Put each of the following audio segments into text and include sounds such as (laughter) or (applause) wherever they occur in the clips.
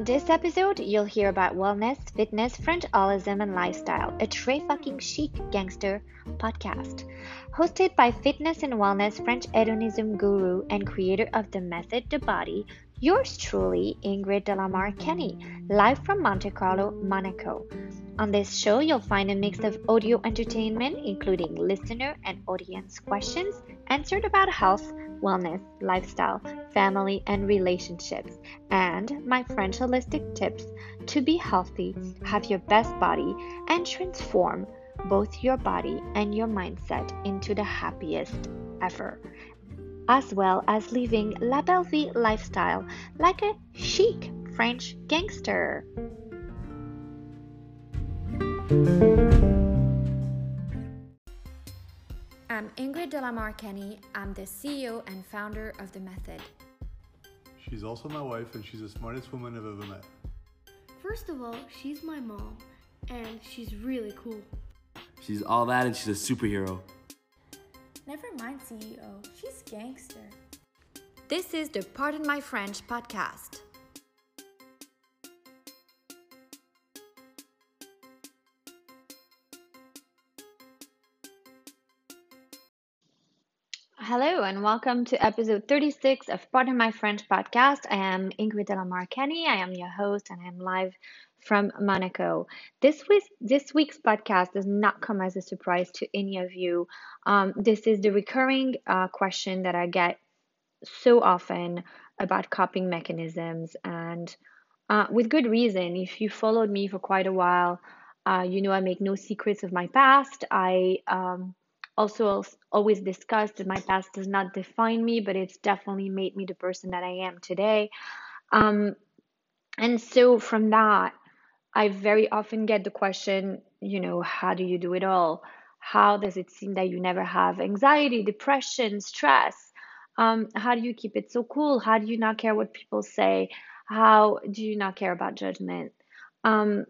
On this episode, you'll hear about wellness, fitness, Frenchalism, and lifestyle, a très fucking chic gangster podcast. Hosted by fitness and wellness French hedonism guru and creator of the method The Body, yours truly, Ingrid De La Mare-Kenny, live from Monte Carlo, Monaco. On this show, you'll find a mix of audio entertainment, including listener and audience questions answered about health wellness, lifestyle, family, and relationships, and my French holistic tips to be healthy, have your best body, and transform both your body and your mindset into the happiest ever, as well as living La Belle Vie lifestyle like a chic French gangster. I'm Ingrid De La Mare-Kenny. I'm the CEO and founder of The Method. She's also my wife, and she's the smartest woman I've ever met. First of all, she's my mom, and she's really cool. She's all that, and she's a superhero. Never mind, CEO. She's gangster. This is the Pardon My French podcast. Hello and welcome to episode 36 of Pardon My French podcast. I am Ingrid De La Mare-Kenny. I am your host and I'm live from Monaco. This week's, this week's podcast does not come as a surprise to any of you. Um, this is the recurring uh, question that I get so often about coping mechanisms and uh, with good reason. If you followed me for quite a while, uh, you know I make no secrets of my past. I um, also always discussed that my past does not define me, but it's definitely made me the person that I am today. Um, and so from that, I very often get the question, you know, how do you do it all? How does it seem that you never have anxiety, depression, stress? Um, how do you keep it so cool? How do you not care what people say? How do you not care about judgment? Um,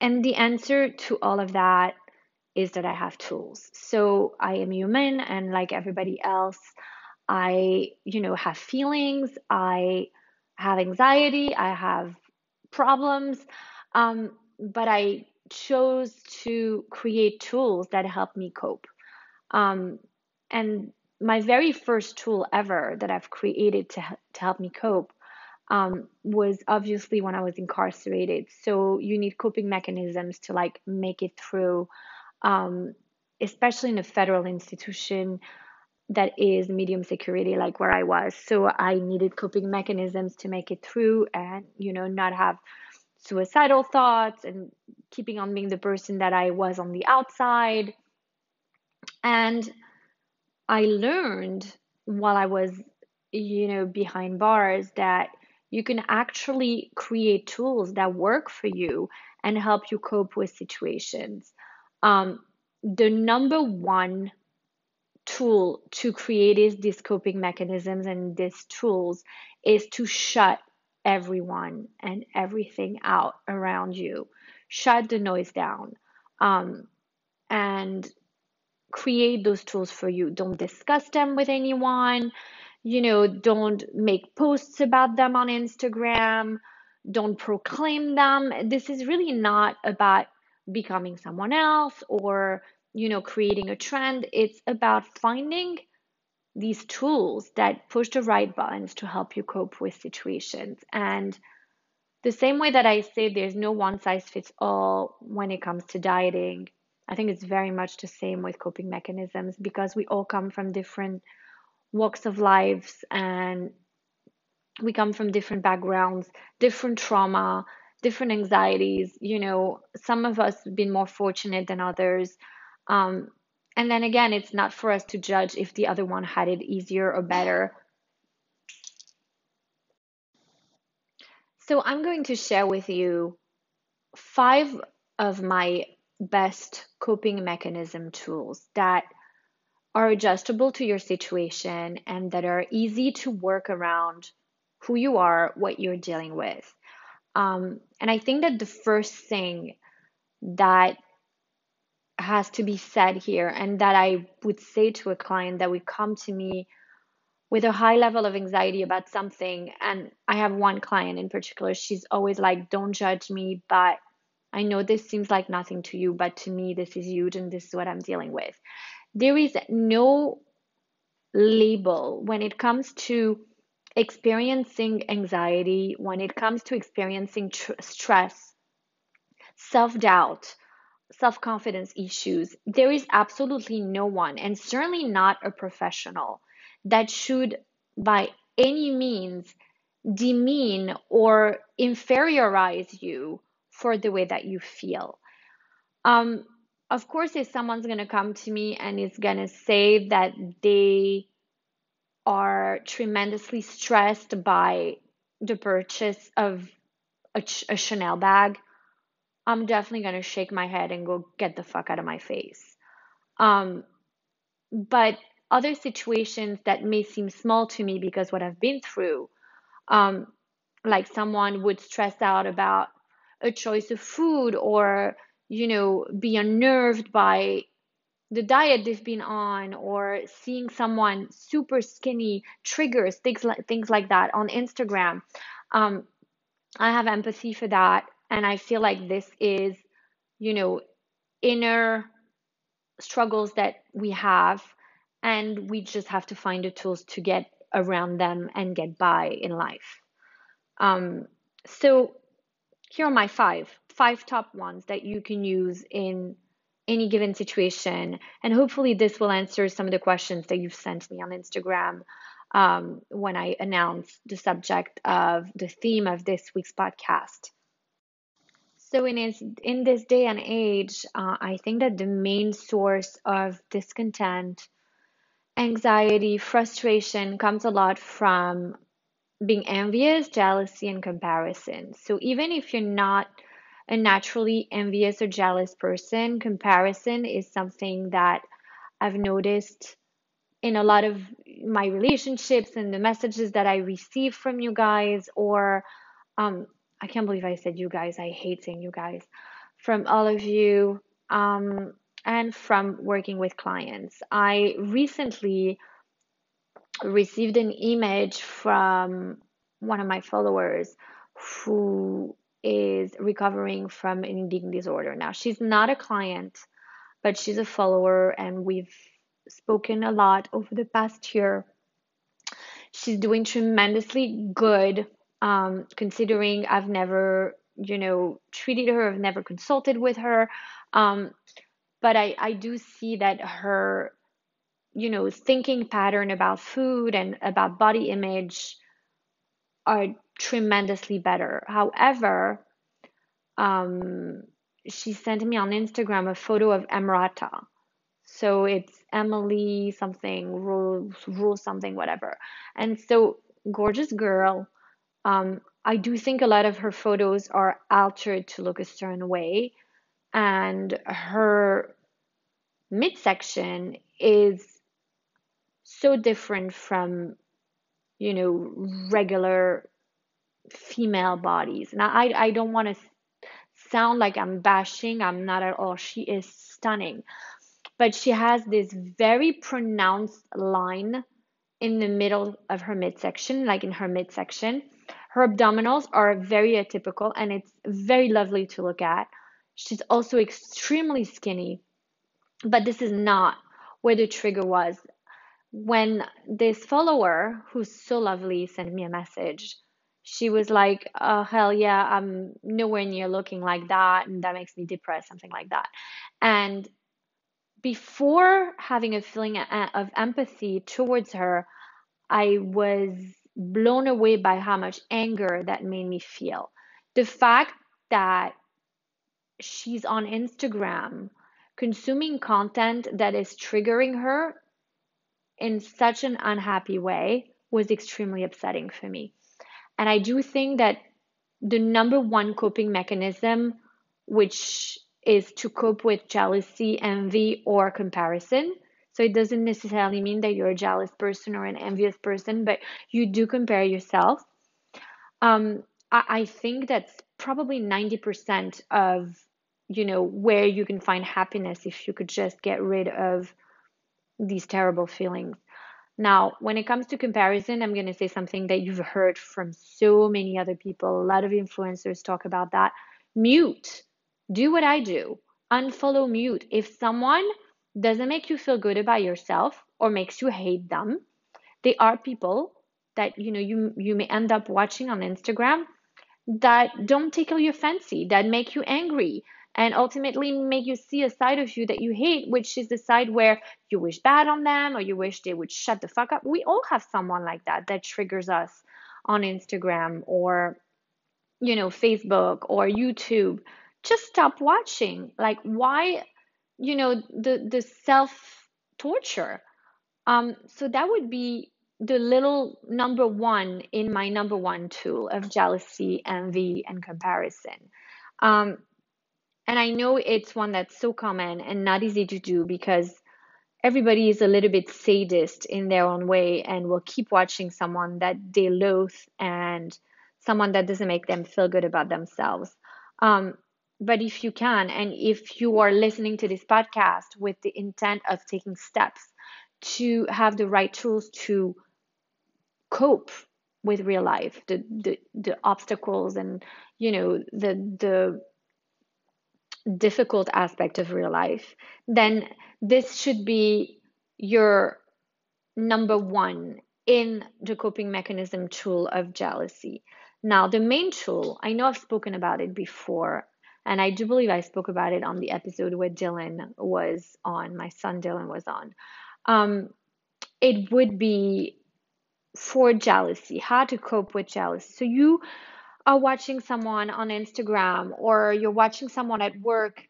and the answer to all of that is that I have tools. So I am human and like everybody else, I, you know, have feelings, I have anxiety, I have problems, um, but I chose to create tools that help me cope. Um, and my very first tool ever that I've created to, to help me cope um, was obviously when I was incarcerated. So you need coping mechanisms to like make it through um, especially in a federal institution that is medium security like where I was. So I needed coping mechanisms to make it through and, you know, not have suicidal thoughts and keeping on being the person that I was on the outside. And I learned while I was, you know, behind bars that you can actually create tools that work for you and help you cope with situations um, the number one tool to create these coping mechanisms and these tools is to shut everyone and everything out around you. Shut the noise down um, and create those tools for you. Don't discuss them with anyone. You know, don't make posts about them on Instagram. Don't proclaim them. This is really not about becoming someone else or you know creating a trend. It's about finding these tools that push the right buttons to help you cope with situations. And the same way that i say there's no one size fits all when it comes to dieting i think it's very much the same with coping mechanisms because we all come from different walks of lives and we come from different backgrounds different trauma different anxieties. You know, some of us have been more fortunate than others. Um, and then again, it's not for us to judge if the other one had it easier or better. So I'm going to share with you five of my best coping mechanism tools that are adjustable to your situation and that are easy to work around who you are, what you're dealing with. Um, and I think that the first thing that has to be said here, and that I would say to a client that would come to me with a high level of anxiety about something. And I have one client in particular, she's always like, Don't judge me, but I know this seems like nothing to you, but to me, this is huge and this is what I'm dealing with. There is no label when it comes to experiencing anxiety, when it comes to experiencing tr- stress, self doubt, self confidence issues. There is absolutely no one, and certainly not a professional, that should by any means demean or inferiorize you for the way that you feel. Um, of course, if someone's going to come to me and is going to say that they are tremendously stressed by the purchase of a, a Chanel bag, I'm definitely going to shake my head and go get the fuck out of my face. Um, but other situations that may seem small to me because what I've been through, um, like someone would stress out about a choice of food or, you know, be unnerved by the diet they've been on or seeing someone super skinny triggers things like things like that on Instagram. Um, I have empathy for that, and I feel like this is, you know, inner struggles that we have and we just have to find the tools to get around them and get by in life. Um, so here are my five five top ones that you can use in any given situation, and hopefully this will answer some of the questions that you've sent me on Instagram um, when I announce the subject of the theme of this week's podcast. So in his, in this day and age, uh, I think that the main source of discontent anxiety, frustration comes a lot from being envious, jealousy, and comparison. So even if you're not a naturally envious or jealous person, comparison is something that I've noticed in a lot of my relationships and the messages that I receive from you guys, or um, I can't believe I said you guys, I hate saying you guys, from all of you. Um, and from working with clients. I recently received an image from one of my followers who is recovering from an eating disorder. Now, she's not a client, but she's a follower, and we've spoken a lot over the past year. She's doing tremendously good, um, considering I've never, you know, treated her, I've never consulted with her. Um, but I, I do see that her you know thinking pattern about food and about body image are tremendously better. However um, she sent me on instagram a photo of emrata. So it's emily something rule rule something whatever. And so gorgeous girl. Um, i do think a lot of her photos are altered to look a certain way. And her midsection is so different from you know regular female bodies. And i i don't want to sound like i'm bashing i'm not at all. She is stunning. But she has this very pronounced line in the middle of her midsection like in her midsection. Her abdominals are very atypical and it's very lovely to look at. She's also extremely skinny, but this is not where the trigger was. When this follower, who's so lovely, sent me a message, she was like, oh, hell yeah, I'm nowhere near looking like that. And that makes me depressed, something like that. And before having a feeling uh, of empathy towards her, I was blown away by how much anger that made me feel. The fact that she's on Instagram consuming content that is triggering her in such an unhappy way was extremely upsetting for me. And I do think that the number one coping mechanism, which is to cope with jealousy, envy, or comparison. So it doesn't necessarily mean that you're a jealous person or an envious person, but you do compare yourself. Um, I, I think that's probably 90% of you know where you can find happiness if you could just get rid of these terrible feelings Now, when it comes to comparison, I'm going to say something that you've heard from so many other people. A lot of influencers talk about that. Mute. Do what I do. Unfollow, mute. If someone doesn't make you feel good about yourself or makes you hate them, they are people that you know you you may end up watching on Instagram that don't tickle your fancy, that make you angry, and ultimately make you see a side of you that you hate, which is the side where you wish bad on them or you wish they would shut the fuck up. We all have someone like that that triggers us on Instagram or, you know, Facebook or YouTube. Just stop watching. Like, why, you know, the, the self torture? Um, so that would be the little number one in my number one tool of jealousy, envy, and comparison. Um, and I know it's one that's so common and not easy to do because everybody is a little bit sadist in their own way and will keep watching someone that they loathe and someone that doesn't make them feel good about themselves. Um, but if you can, and if you are listening to this podcast with the intent of taking steps to have the right tools to cope with real life, the the, the obstacles and you know the the difficult aspect of real life, then this should be your number one in the coping mechanism tool of jealousy. Now, the main tool, I know I've spoken about it before, and I do believe I spoke about it on the episode where Dylan was on, my son Dylan was on. Um, it would be for jealousy, how to cope with jealousy. So you are watching someone on Instagram or you're watching someone at work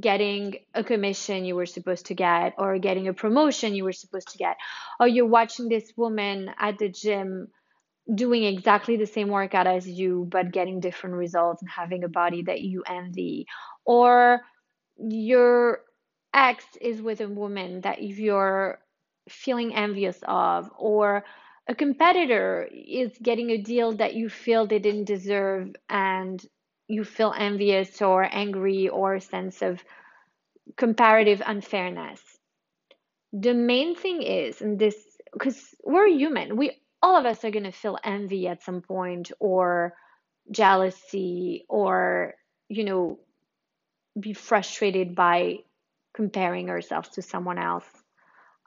getting a commission you were supposed to get or getting a promotion you were supposed to get. Or you're watching this woman at the gym doing exactly the same workout as you but getting different results and having a body that you envy. Or your ex is with a woman that you're feeling envious of or a competitor is getting a deal that you feel they didn't deserve and you feel envious or angry or a sense of comparative unfairness. The main thing is, and this, because we're human, we all of us are going to feel envy at some point or jealousy or, you know, be frustrated by comparing ourselves to someone else.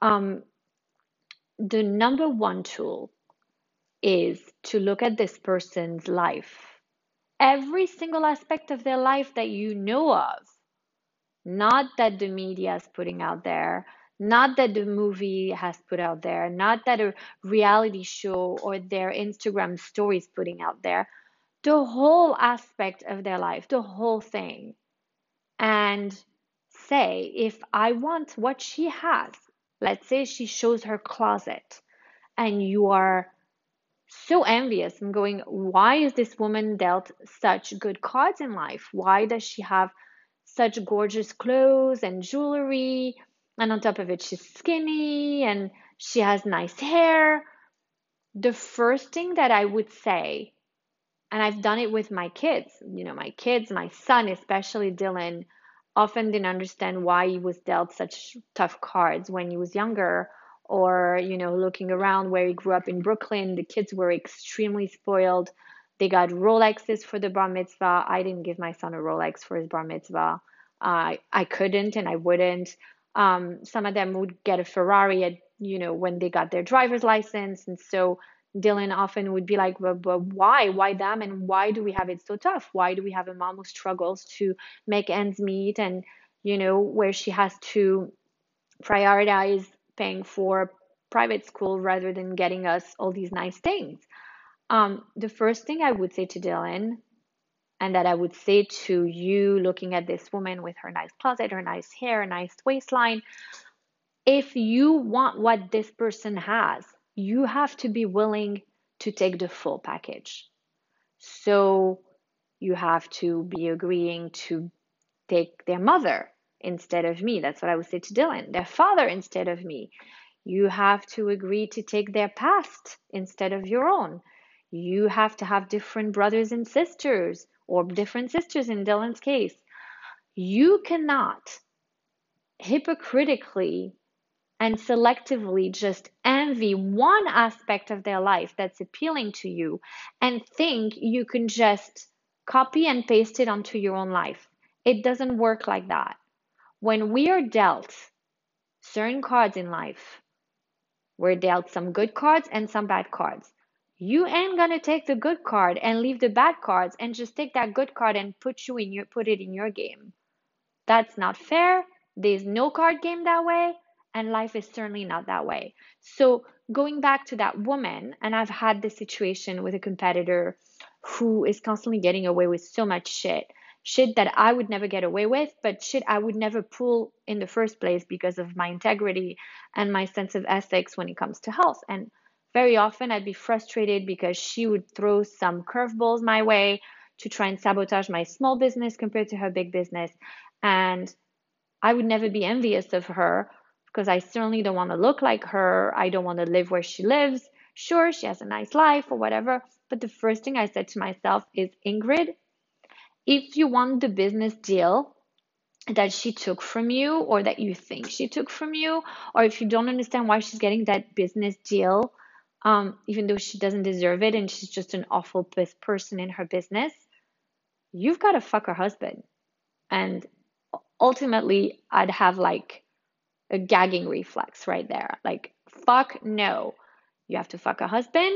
Um, the number one tool is to look at this person's life, every single aspect of their life that you know of, not that the media is putting out there, not that the movie has put out there, not that a reality show or their Instagram stories putting out there, the whole aspect of their life, the whole thing. And say, if I want what she has, Let's say she shows her closet and you are so envious and going, why is this woman dealt such good cards in life? Why does she have such gorgeous clothes and jewelry? And on top of it, she's skinny and she has nice hair. The first thing that I would say, and I've done it with my kids, you know, my kids, my son, especially Dylan, often didn't understand why he was dealt such tough cards when he was younger or you know looking around where he grew up in brooklyn the kids were extremely spoiled. They got rolexes for the bar mitzvah. I didn't give my son a rolex for his bar mitzvah. Uh, i couldn't and i wouldn't. Um, some of them would get a ferrari at you know when they got their driver's license. And so Dylan often would be like, but, but why? Why them? And why do we have it so tough? Why do we have a mom who struggles to make ends meet and, you know, where she has to prioritize paying for private school rather than getting us all these nice things? Um, the first thing I would say to Dylan, and that I would say to you looking at this woman with her nice closet, her nice hair, nice waistline, if you want what this person has, you have to be willing to take the full package. So you have to be agreeing to take their mother instead of me. That's what I would say to Dylan, their father instead of me. You have to agree to take their past instead of your own. You have to have different brothers and sisters, or different sisters in Dylan's case. You cannot hypocritically and selectively just envy one aspect of their life that's appealing to you and think you can just copy and paste it onto your own life. It doesn't work like that. When we are dealt certain cards in life, we're dealt some good cards and some bad cards. You ain't gonna take the good card and leave the bad cards and just take that good card and put you in your put it in your game. That's not fair. There's no card game that way, and life is certainly not that way. So going back to that woman, and I've had this situation with a competitor who is constantly getting away with so much shit. Shit that I would never get away with, but shit I would never pull in the first place because of my integrity and my sense of ethics when it comes to health. And very often I'd be frustrated because she would throw some curveballs my way to try and sabotage my small business compared to her big business. And I would never be envious of her because I certainly don't want to look like her. I don't want to live where she lives. Sure, she has a nice life or whatever. But the first thing I said to myself is Ingrid, if you want the business deal that she took from you or that you think she took from you, or if you don't understand why she's getting that business deal, um, even though she doesn't deserve it and she's just an awful person in her business, you've got to fuck her husband. And ultimately, I'd have like a gagging reflex right there. Like, fuck no. You have to fuck a husband.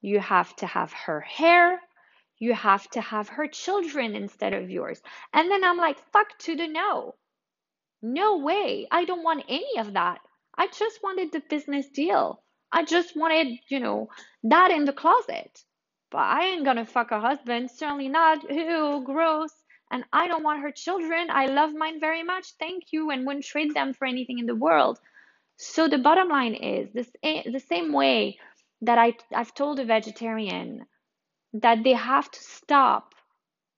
You have to have her hair. You have to have her children instead of yours. And then I'm like, fuck to the no. No way. I don't want any of that. I just wanted the business deal. I just wanted, you know, that in the closet. But I ain't gonna fuck a husband. Certainly not. Ew, gross. And I don't want her children. I love mine very much. Thank you. And wouldn't trade them for anything in the world. So the bottom line is this eh, the same way that I, I've told a vegetarian that they have to stop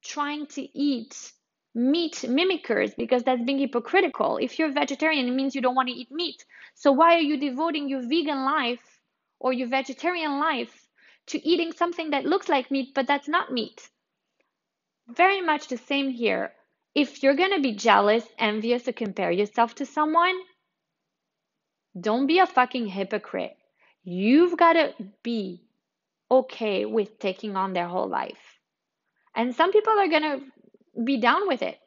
trying to eat meat mimickers because that's being hypocritical. If you're a vegetarian, it means you don't want to eat meat. So why are you devoting your vegan life or your vegetarian life to eating something that looks like meat but that's not meat? Very much the same here. If you're going to be jealous, envious, or compare yourself to someone, don't be a fucking hypocrite. You've got to be okay with taking on their whole life. And some people are going to be down with it.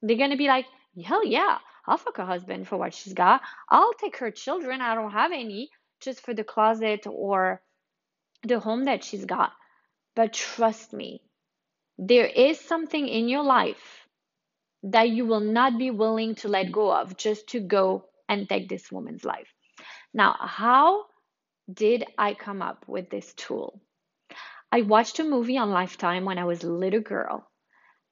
They're going to be like, hell yeah, I'll fuck a husband for what she's got. I'll take her children. I don't have any just for the closet or the home that she's got. But trust me, there is something in your life that you will not be willing to let go of just to go and take this woman's life. Now, how did I come up with this tool? I watched a movie on Lifetime when I was a little girl,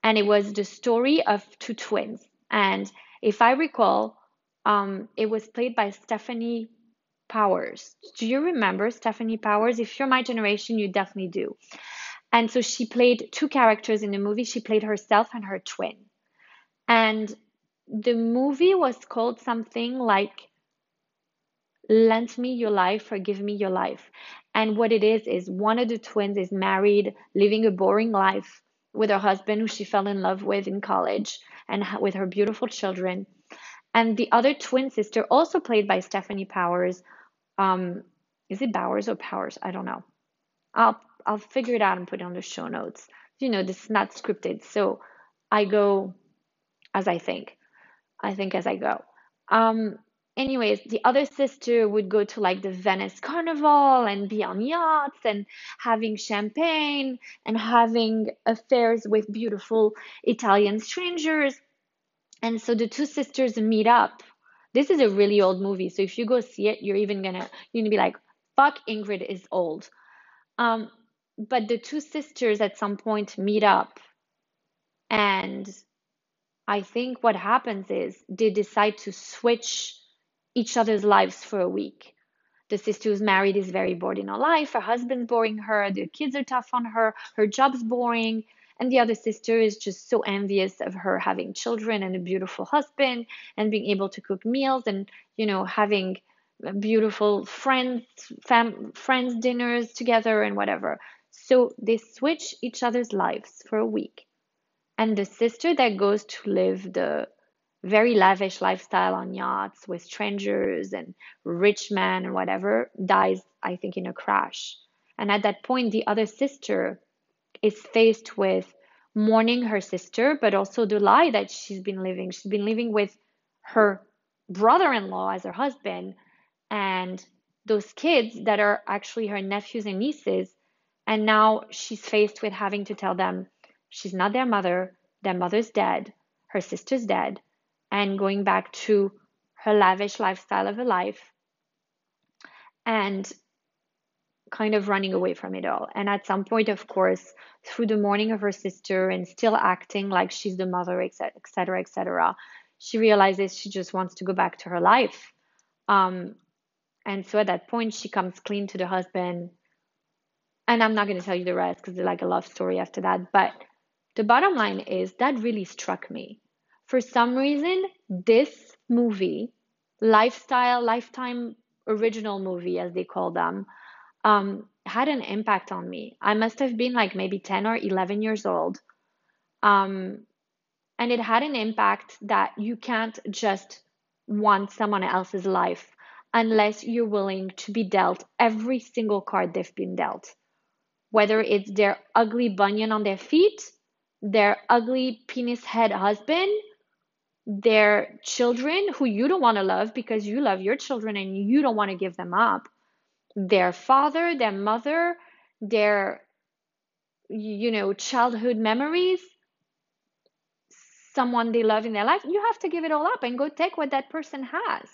and it was the story of two twins. And if I recall, um, it was played by Stefanie Powers. Do you remember Stefanie Powers? If you're my generation, you definitely do. And so she played two characters in the movie. She played herself and her twin. And the movie was called something like lend me your life, forgive me your life. And what it is, is one of the twins is married, living a boring life with her husband, who she fell in love with in college, and with her beautiful children. And the other twin sister, also played by Stefanie Powers, um, is it Bowers or Powers? I don't know. I'll I'll figure it out and put it on the show notes. You know, this is not scripted, so I go as I think. I think as I go. Um, anyways, the other sister would go to like the Venice Carnival and be on yachts and having champagne and having affairs with beautiful Italian strangers. And so the two sisters meet up. This is a really old movie, so if you go see it, you're even gonna you're gonna be like, "Fuck, Ingrid is old." Um, but the two sisters at some point meet up, and I think what happens is they decide to switch each other's lives for a week. The sister who's married is very bored in her life. Her husband's boring her. The kids are tough on her. Her job's boring. And the other sister is just so envious of her having children and a beautiful husband and being able to cook meals and, you know, having beautiful friends, fam- friends dinners together and whatever. So they switch each other's lives for a week. And the sister that goes to live the very lavish lifestyle on yachts with strangers and rich men and whatever, dies, I think, in a crash. And at that point, the other sister is faced with mourning her sister, but also the lie that she's been living. She's been living with her brother in law as her husband and those kids that are actually her nephews and nieces. And now she's faced with having to tell them she's not their mother, their mother's dead, her sister's dead, and going back to her lavish lifestyle of a life and kind of running away from it all. And at some point, of course, through the mourning of her sister and still acting like she's the mother, etc., etc., she realizes she just wants to go back to her life. Um, and so at that point, she comes clean to the husband. And I'm not going to tell you the rest because it's like a love story after that. But the bottom line is that really struck me. For some reason, this movie, lifestyle, lifetime original movie, as they call them, um, had an impact on me. I must have been like maybe 10 or 11 years old. Um, and it had an impact that you can't just want someone else's life unless you're willing to be dealt every single card they've been dealt. Whether it's their ugly bunion on their feet, their ugly penis head husband, their children who you don't want to love because you love your children and you don't want to give them up, their father, their mother, their you know, childhood memories, someone they love in their life, you have to give it all up and go take what that person has.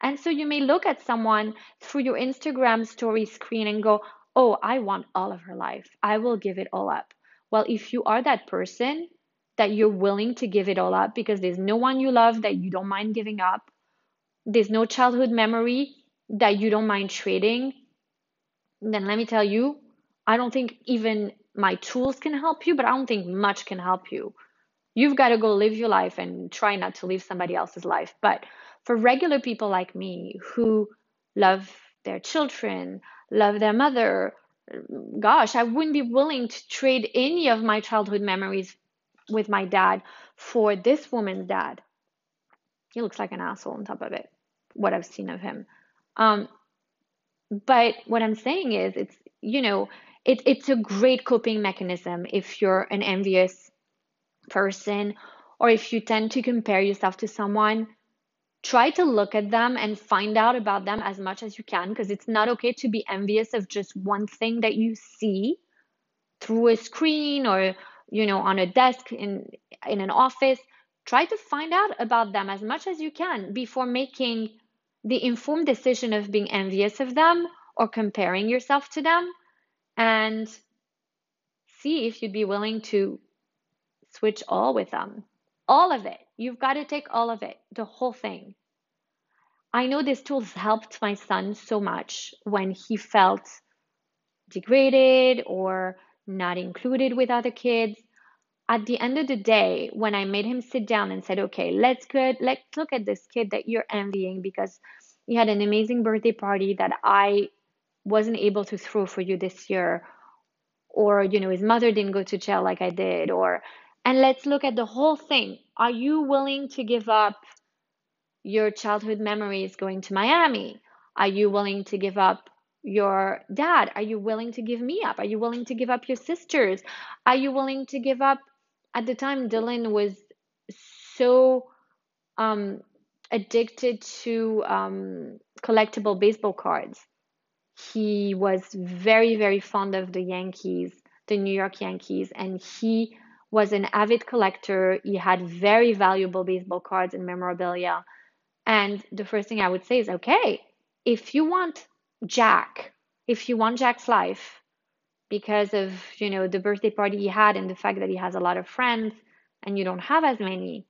And so you may look at someone through your Instagram story screen and go, Oh, I want all of her life. I will give it all up. Well, if you are that person that you're willing to give it all up because there's no one you love that you don't mind giving up, there's no childhood memory that you don't mind trading, then let me tell you, I don't think even my tools can help you, but I don't think much can help you. You've got to go live your life and try not to live somebody else's life. But for regular people like me who love their children, love their mother, gosh, I wouldn't be willing to trade any of my childhood memories with my dad for this woman's dad. He looks like an asshole on top of it, what I've seen of him. Um, but what I'm saying is, it's, you know, it, it's a great coping mechanism if you're an envious person or if you tend to compare yourself to someone try to look at them and find out about them as much as you can because it's not okay to be envious of just one thing that you see through a screen or you know on a desk in in an office try to find out about them as much as you can before making the informed decision of being envious of them or comparing yourself to them and see if you'd be willing to switch all with them all of it. You've got to take all of it, the whole thing. I know this tool helped my son so much when he felt degraded or not included with other kids. At the end of the day, when I made him sit down and said, "Okay, let's let's look at this kid that you're envying because he had an amazing birthday party that I wasn't able to throw for you this year," or you know, his mother didn't go to jail like I did, or and let's look at the whole thing. Are you willing to give up your childhood memories going to Miami? Are you willing to give up your dad? Are you willing to give me up? Are you willing to give up your sisters? Are you willing to give up? At the time, Dylan was so um, addicted to um, collectible baseball cards. He was very, very fond of the Yankees, the New York Yankees, and he was an avid collector. He had very valuable baseball cards and memorabilia. And the first thing I would say is okay, if you want Jack, if you want Jack's life because of, you know, the birthday party he had and the fact that he has a lot of friends and you don't have as many,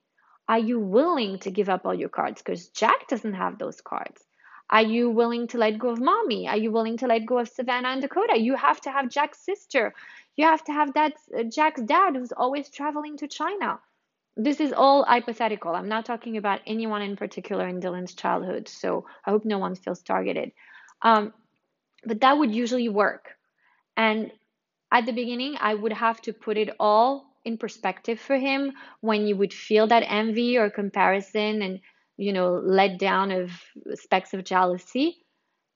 are you willing to give up all your cards? Because Jack doesn't have those cards. Are you willing to let go of mommy? Are you willing to let go of Savannah and Dakota? You have to have Jack's sister. You have to have that uh, Jack's dad who's always traveling to China. This is all hypothetical. I'm not talking about anyone in particular in Dylan's childhood, so I hope no one feels targeted. Um, but that would usually work. And at the beginning, I would have to put it all in perspective for him when you would feel that envy or comparison and you know let down of specks of jealousy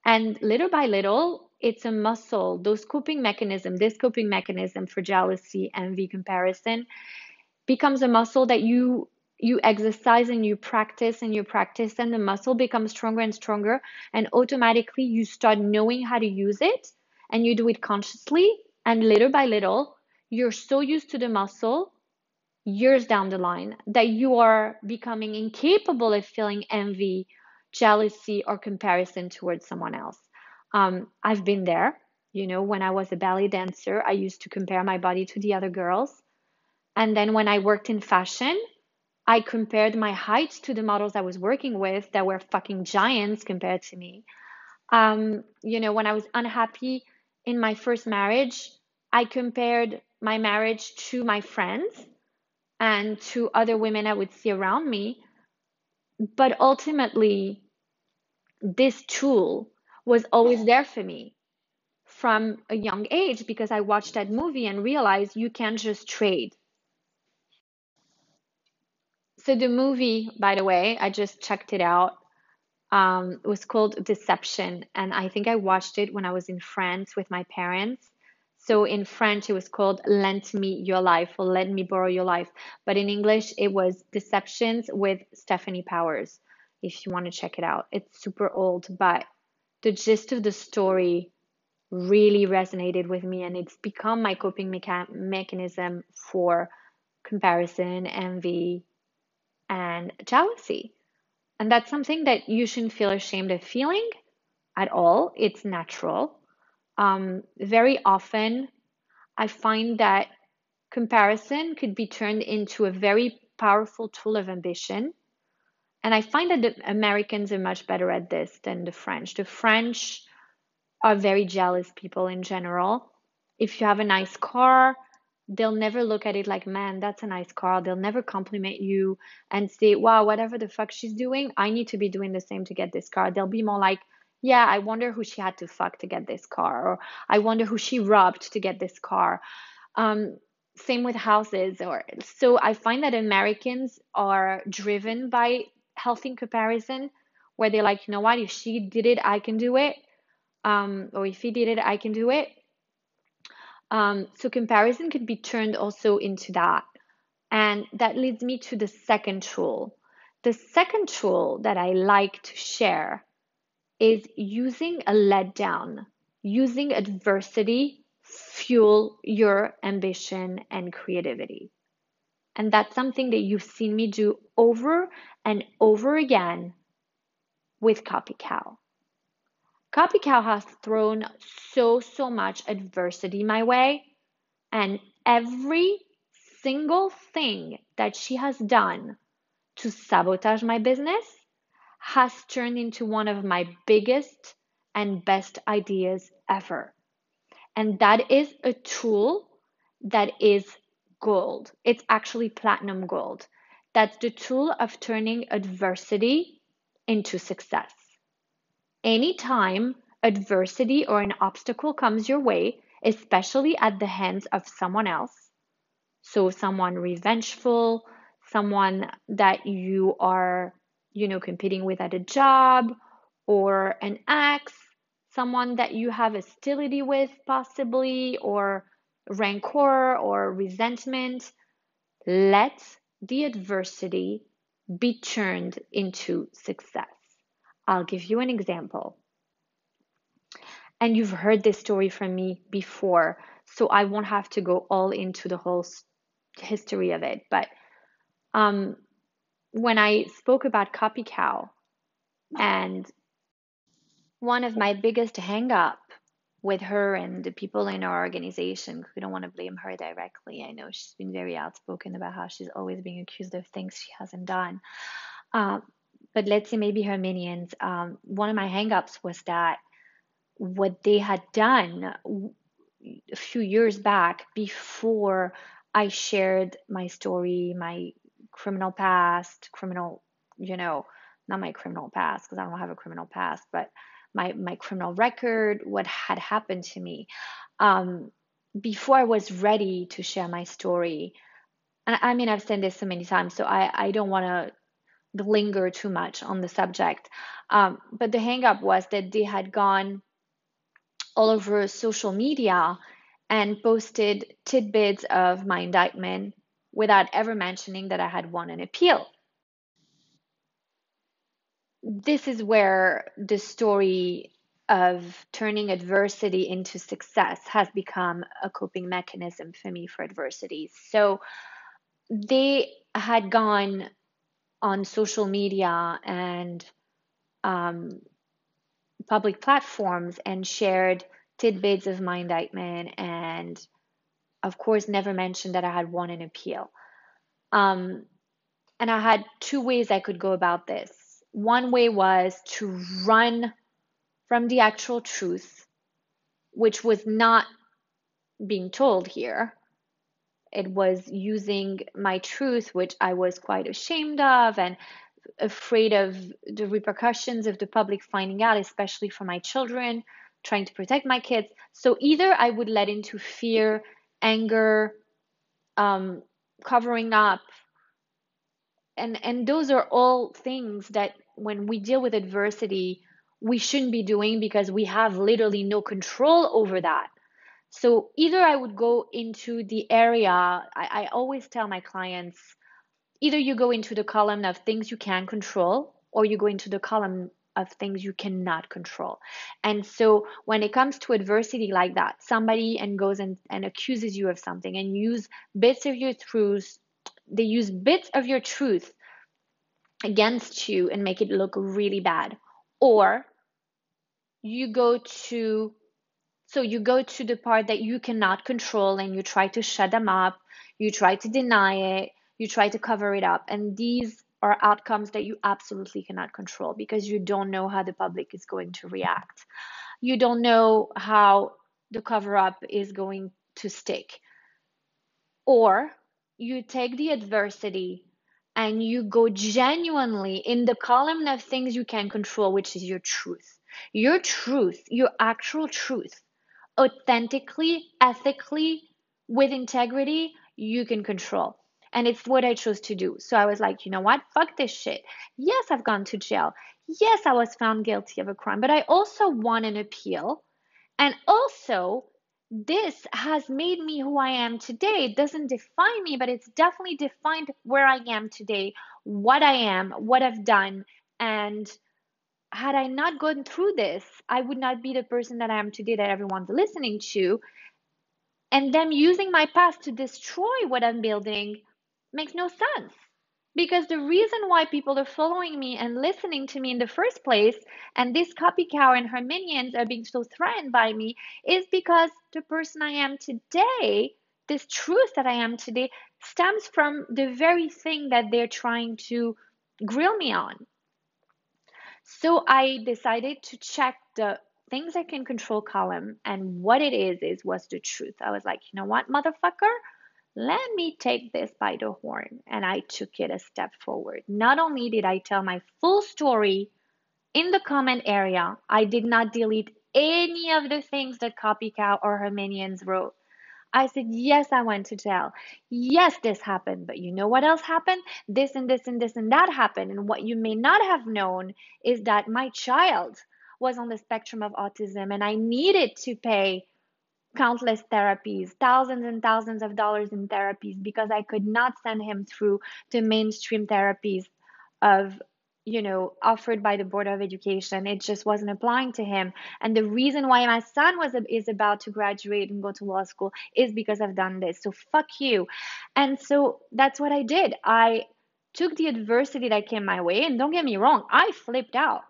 and little by little it's a muscle. Those coping mechanism this coping mechanism for jealousy envy comparison becomes a muscle that you you exercise and you practice and you practice and the muscle becomes stronger and stronger and automatically you start knowing how to use it and you do it consciously and little by little you're so used to the muscle years down the line that you are becoming incapable of feeling envy jealousy or comparison towards someone else um, i've been there you know when i was a ballet dancer i used to compare my body to the other girls and then when i worked in fashion I compared my height to the models I was working with that were fucking giants compared to me. Um, you know, when I was unhappy in my first marriage, I compared my marriage to my friends and to other women I would see around me. But ultimately, this tool was always there for me from a young age because I watched that movie and realized you can't just trade so the movie, by the way, I just checked it out. Um, it was called Deception, and I think I watched it when I was in France with my parents. So in French, it was called Lend Me Your Life or Let Me Borrow Your Life. But in English, it was Deceptions with Stefanie Powers, if you want to check it out. It's super old, but the gist of the story really resonated with me, and it's become my coping mecha- mechanism for comparison, envy, and jealousy. And that's something that you shouldn't feel ashamed of feeling at all. It's natural. Um, very often, I find that comparison could be turned into a very powerful tool of ambition. And I find that the Americans are much better at this than the French. The French are very jealous people in general. If you have a nice car, they'll never look at it like, man, that's a nice car. They'll never compliment you and say, wow, whatever the fuck she's doing, I need to be doing the same to get this car. They'll be more like, yeah, I wonder who she had to fuck to get this car, or I wonder who she robbed to get this car. Um, same with houses, or so I find that Americans are driven by healthy comparison, where they're like, you know what, if she did it, I can do it, um, or if he did it, I can do it um, so comparison could be turned also into that. And that leads me to the second tool. The second tool that I like to share is using a letdown, using adversity fuel your ambition and creativity. And that's something that you've seen me do over and over again with Copy Cow. Copy Cow has thrown so, so much adversity my way. And every single thing that she has done to sabotage my business has turned into one of my biggest and best ideas ever. And that is a tool that is gold. It's actually platinum gold. That's the tool of turning adversity into success. Anytime adversity or an obstacle comes your way, especially at the hands of someone else, so someone revengeful, someone that you are, you know, competing with at a job, or an ex, someone that you have hostility with, possibly, or rancor or resentment, let the adversity be turned into success. I'll give you an example. And you've heard this story from me before, so I won't have to go all into the whole history of it. But um, when I spoke about Copy Cow, and one of my biggest hang up with her and the people in our organization, we don't want to blame her directly. I know she's been very outspoken about how she's always being accused of things she hasn't done. Uh, but let's say maybe her minions. Um, one of my hangups was that what they had done a few years back before I shared my story, my criminal past, criminal, you know, not my criminal past because I don't have a criminal past, but my my criminal record, what had happened to me. Um, before I was ready to share my story, and I mean, I've said this so many times, so I, I don't want to linger too much on the subject. Um, but the hangup was that they had gone all over social media and posted tidbits of my indictment without ever mentioning that I had won an appeal. This is where the story of turning adversity into success has become a coping mechanism for me for adversity. So they had gone on social media and um, public platforms and shared tidbits of my indictment and of course never mentioned that i had won an appeal um, and i had two ways i could go about this one way was to run from the actual truth which was not being told here it was using my truth which i was quite ashamed of and afraid of the repercussions of the public finding out especially for my children trying to protect my kids. So either I would let into fear, anger, um, covering up, and and those are all things that when we deal with adversity, we shouldn't be doing because we have literally no control over that. So either I would go into the area. I, I always tell my clients, either you go into the column of things you can control, or you go into the column of things you cannot control. And so when it comes to adversity like that, somebody and goes and, and accuses you of something and use bits of your truths, they use bits of your truth against you and make it look really bad. Or you go to so you go to the part that you cannot control and you try to shut them up, you try to deny it, you try to cover it up. And these are outcomes that you absolutely cannot control because you don't know how the public is going to react. You don't know how the cover up is going to stick. Or you take the adversity and you go genuinely in the column of things you can control, which is your truth. Your truth, your actual truth, authentically, ethically, with integrity, you can control. And it's what I chose to do. So I was like, you know what? Fuck this shit. Yes, I've gone to jail. Yes, I was found guilty of a crime, but I also won an appeal. And also, this has made me who I am today. It doesn't define me, but it's definitely defined where I am today, what I am, what I've done. And had I not gone through this, I would not be the person that I am today that everyone's listening to. And them using my past to destroy what I'm building makes no sense. Because the reason why people are following me and listening to me in the first place, and this copy cow and her minions are being so threatened by me, is because the person I am today, this truth that I am today, stems from the very thing that they're trying to grill me on. So I decided to check the things I can control column, and what it is is was the truth. I was like, you know what, motherfucker? Let me take this by the horn. And I took it a step forward. Not only did I tell my full story in the comment area, I did not delete any of the things that Copycow or her minions wrote. I said, Yes, I went to jail. Yes, this happened. But you know what else happened? This and this and this and that happened. And what you may not have known is that my child was on the spectrum of autism and I needed to pay countless therapies, thousands and thousands of dollars in therapies because I could not send him through the mainstream therapies of you know offered by the board of education. It just wasn't applying to him. And the reason why my son was is about to graduate and go to law school is because i've done this. So fuck you. And so that's what i did. I took the adversity that came my way and don't get me wrong i flipped out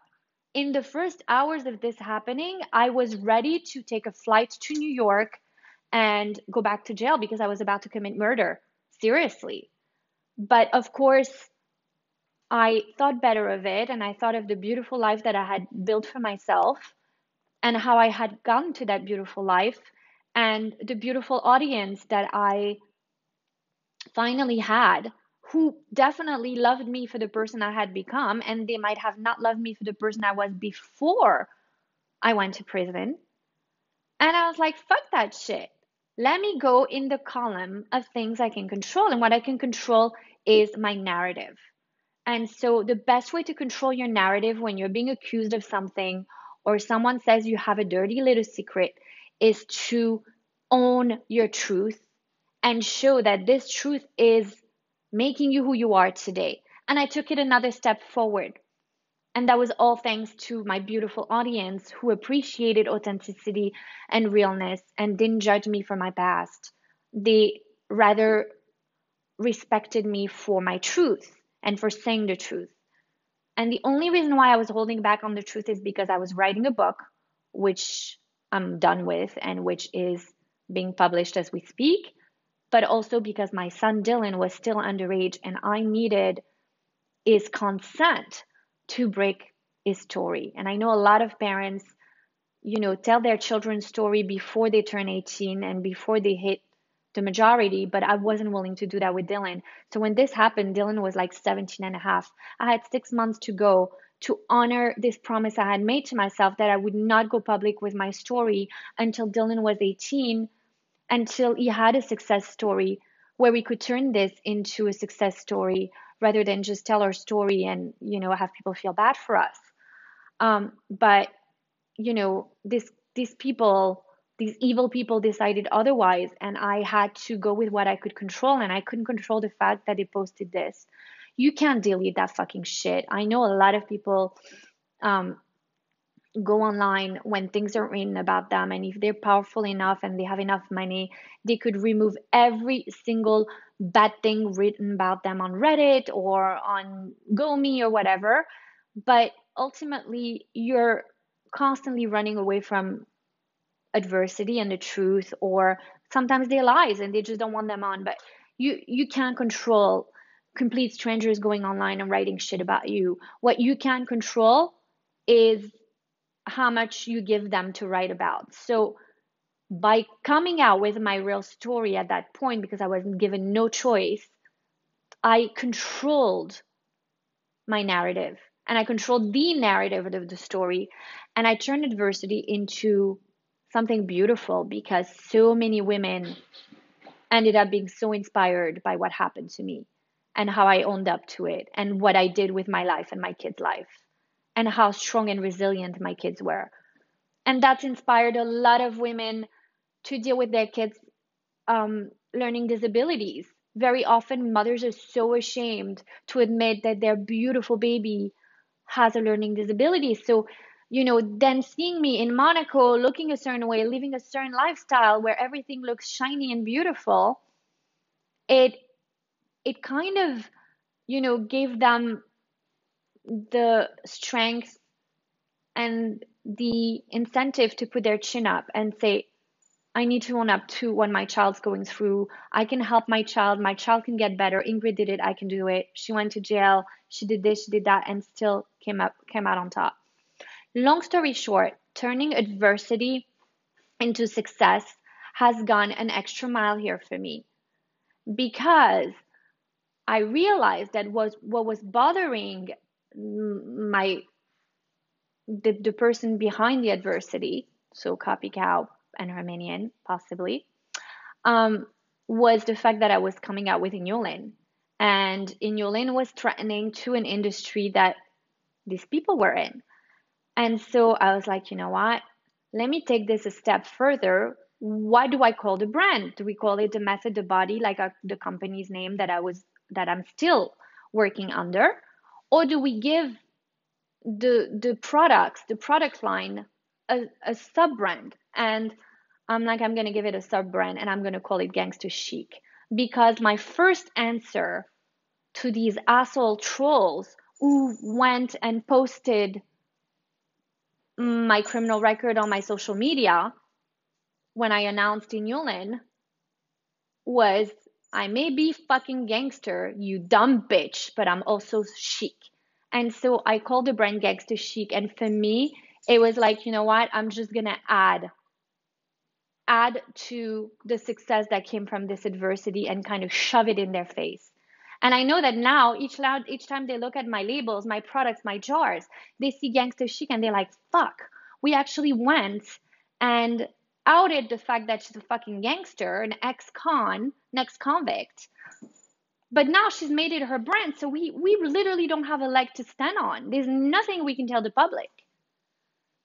in the first hours of this happening, I was ready to take a flight to New York and go back to jail because I was about to commit murder. Seriously. But of course, I thought better of it and I thought of the beautiful life that I had built for myself and how I had gotten to that beautiful life and the beautiful audience that I finally had who definitely loved me for the person I had become, and they might have not loved me for the person I was before I went to prison. And I was like, fuck that shit. let me go in the column of things I can control. And what I can control is my narrative. And so, the best way to control your narrative when you're being accused of something or someone says you have a dirty little secret is to own your truth and show that this truth is making you who you are today. And I took it another step forward. And that was all thanks to my beautiful audience who appreciated authenticity and realness and didn't judge me for my past. They rather respected me for my truth and for saying the truth. And the only reason why I was holding back on the truth is because I was writing a book, which I'm done with and which is being published as we speak, but also because my son Dylan was still underage and I needed his consent to break his story. And I know a lot of parents, you know, tell their children's story before they turn 18 and before they hit the majority, but I wasn't willing to do that with Dylan. So when this happened, Dylan was like 17 and a half. I had six months to go to honor this promise I had made to myself that I would not go public with my story until Dylan was 18, until he had a success story where we could turn this into a success story rather than just tell our story and, you know, have people feel bad for us. Um, but, you know, this, these people these evil people decided otherwise and i had to go with what i could control and i couldn't control the fact that they posted this you can't delete that fucking shit i know a lot of people um, go online when things are written about them and if they're powerful enough and they have enough money they could remove every single bad thing written about them on reddit or on GOMI or whatever. But ultimately you're constantly running away from adversity and the truth or sometimes they're lies and they just don't want them on. But you you can't control complete strangers going online and writing shit about you. What you can control is how much you give them to write about. So by coming out with my real story at that point because i wasn't given no choice i controlled my narrative. And i controlled the narrative of the story. And i turned adversity into something beautiful because so many women ended up being so inspired by what happened to me and how I owned up to it and what I did with my life and my kids' life and how strong and resilient my kids were. And that's inspired a lot of women to deal with their kids' um, learning disabilities. Very often, mothers are so ashamed to admit that their beautiful baby has a learning disability. So you know, then seeing me in Monaco looking a certain way, living a certain lifestyle where everything looks shiny and beautiful, it it kind of, you know, gave them the strength and the incentive to put their chin up and say, I need to own up to what my child's going through. I can help my child. My child can get better. Ingrid did it. I can do it. She went to jail. She did this. She did that, and still came up came out on top. Long story short, turning adversity into success has gone an extra mile here for me because I realized that was what was bothering my the, the person behind the adversity, so Copy Cow and Armenian possibly, um, was the fact that I was coming out with Inulin. And Inulin was threatening to an industry that these people were in. And so I was like, you know what? Let me take this a step further. What do I call the brand? Do we call it the method, the body, like a, the company's name that I was that I'm still working under, or do we give the the products, the product line, a, a sub brand? And I'm like, I'm gonna give it a sub brand, and I'm gonna call it Gangster Chic because my first answer to these asshole trolls who went and posted my criminal record on my social media when I announced Inulin was I may be fucking gangster, you dumb bitch, but I'm also chic. And so I called the brand Gangster Chic. And for me, it was like, you know what? I'm just going to add add to the success that came from this adversity and kind of shove it in their face. And I know that now each loud each time they look at my labels, my products, my jars, they see gangster chic and they're like, fuck, we actually went and outed the fact that she's a fucking gangster, an ex-con, an ex-convict. But now she's made it her brand, so we we literally don't have a leg to stand on. There's nothing we can tell the public.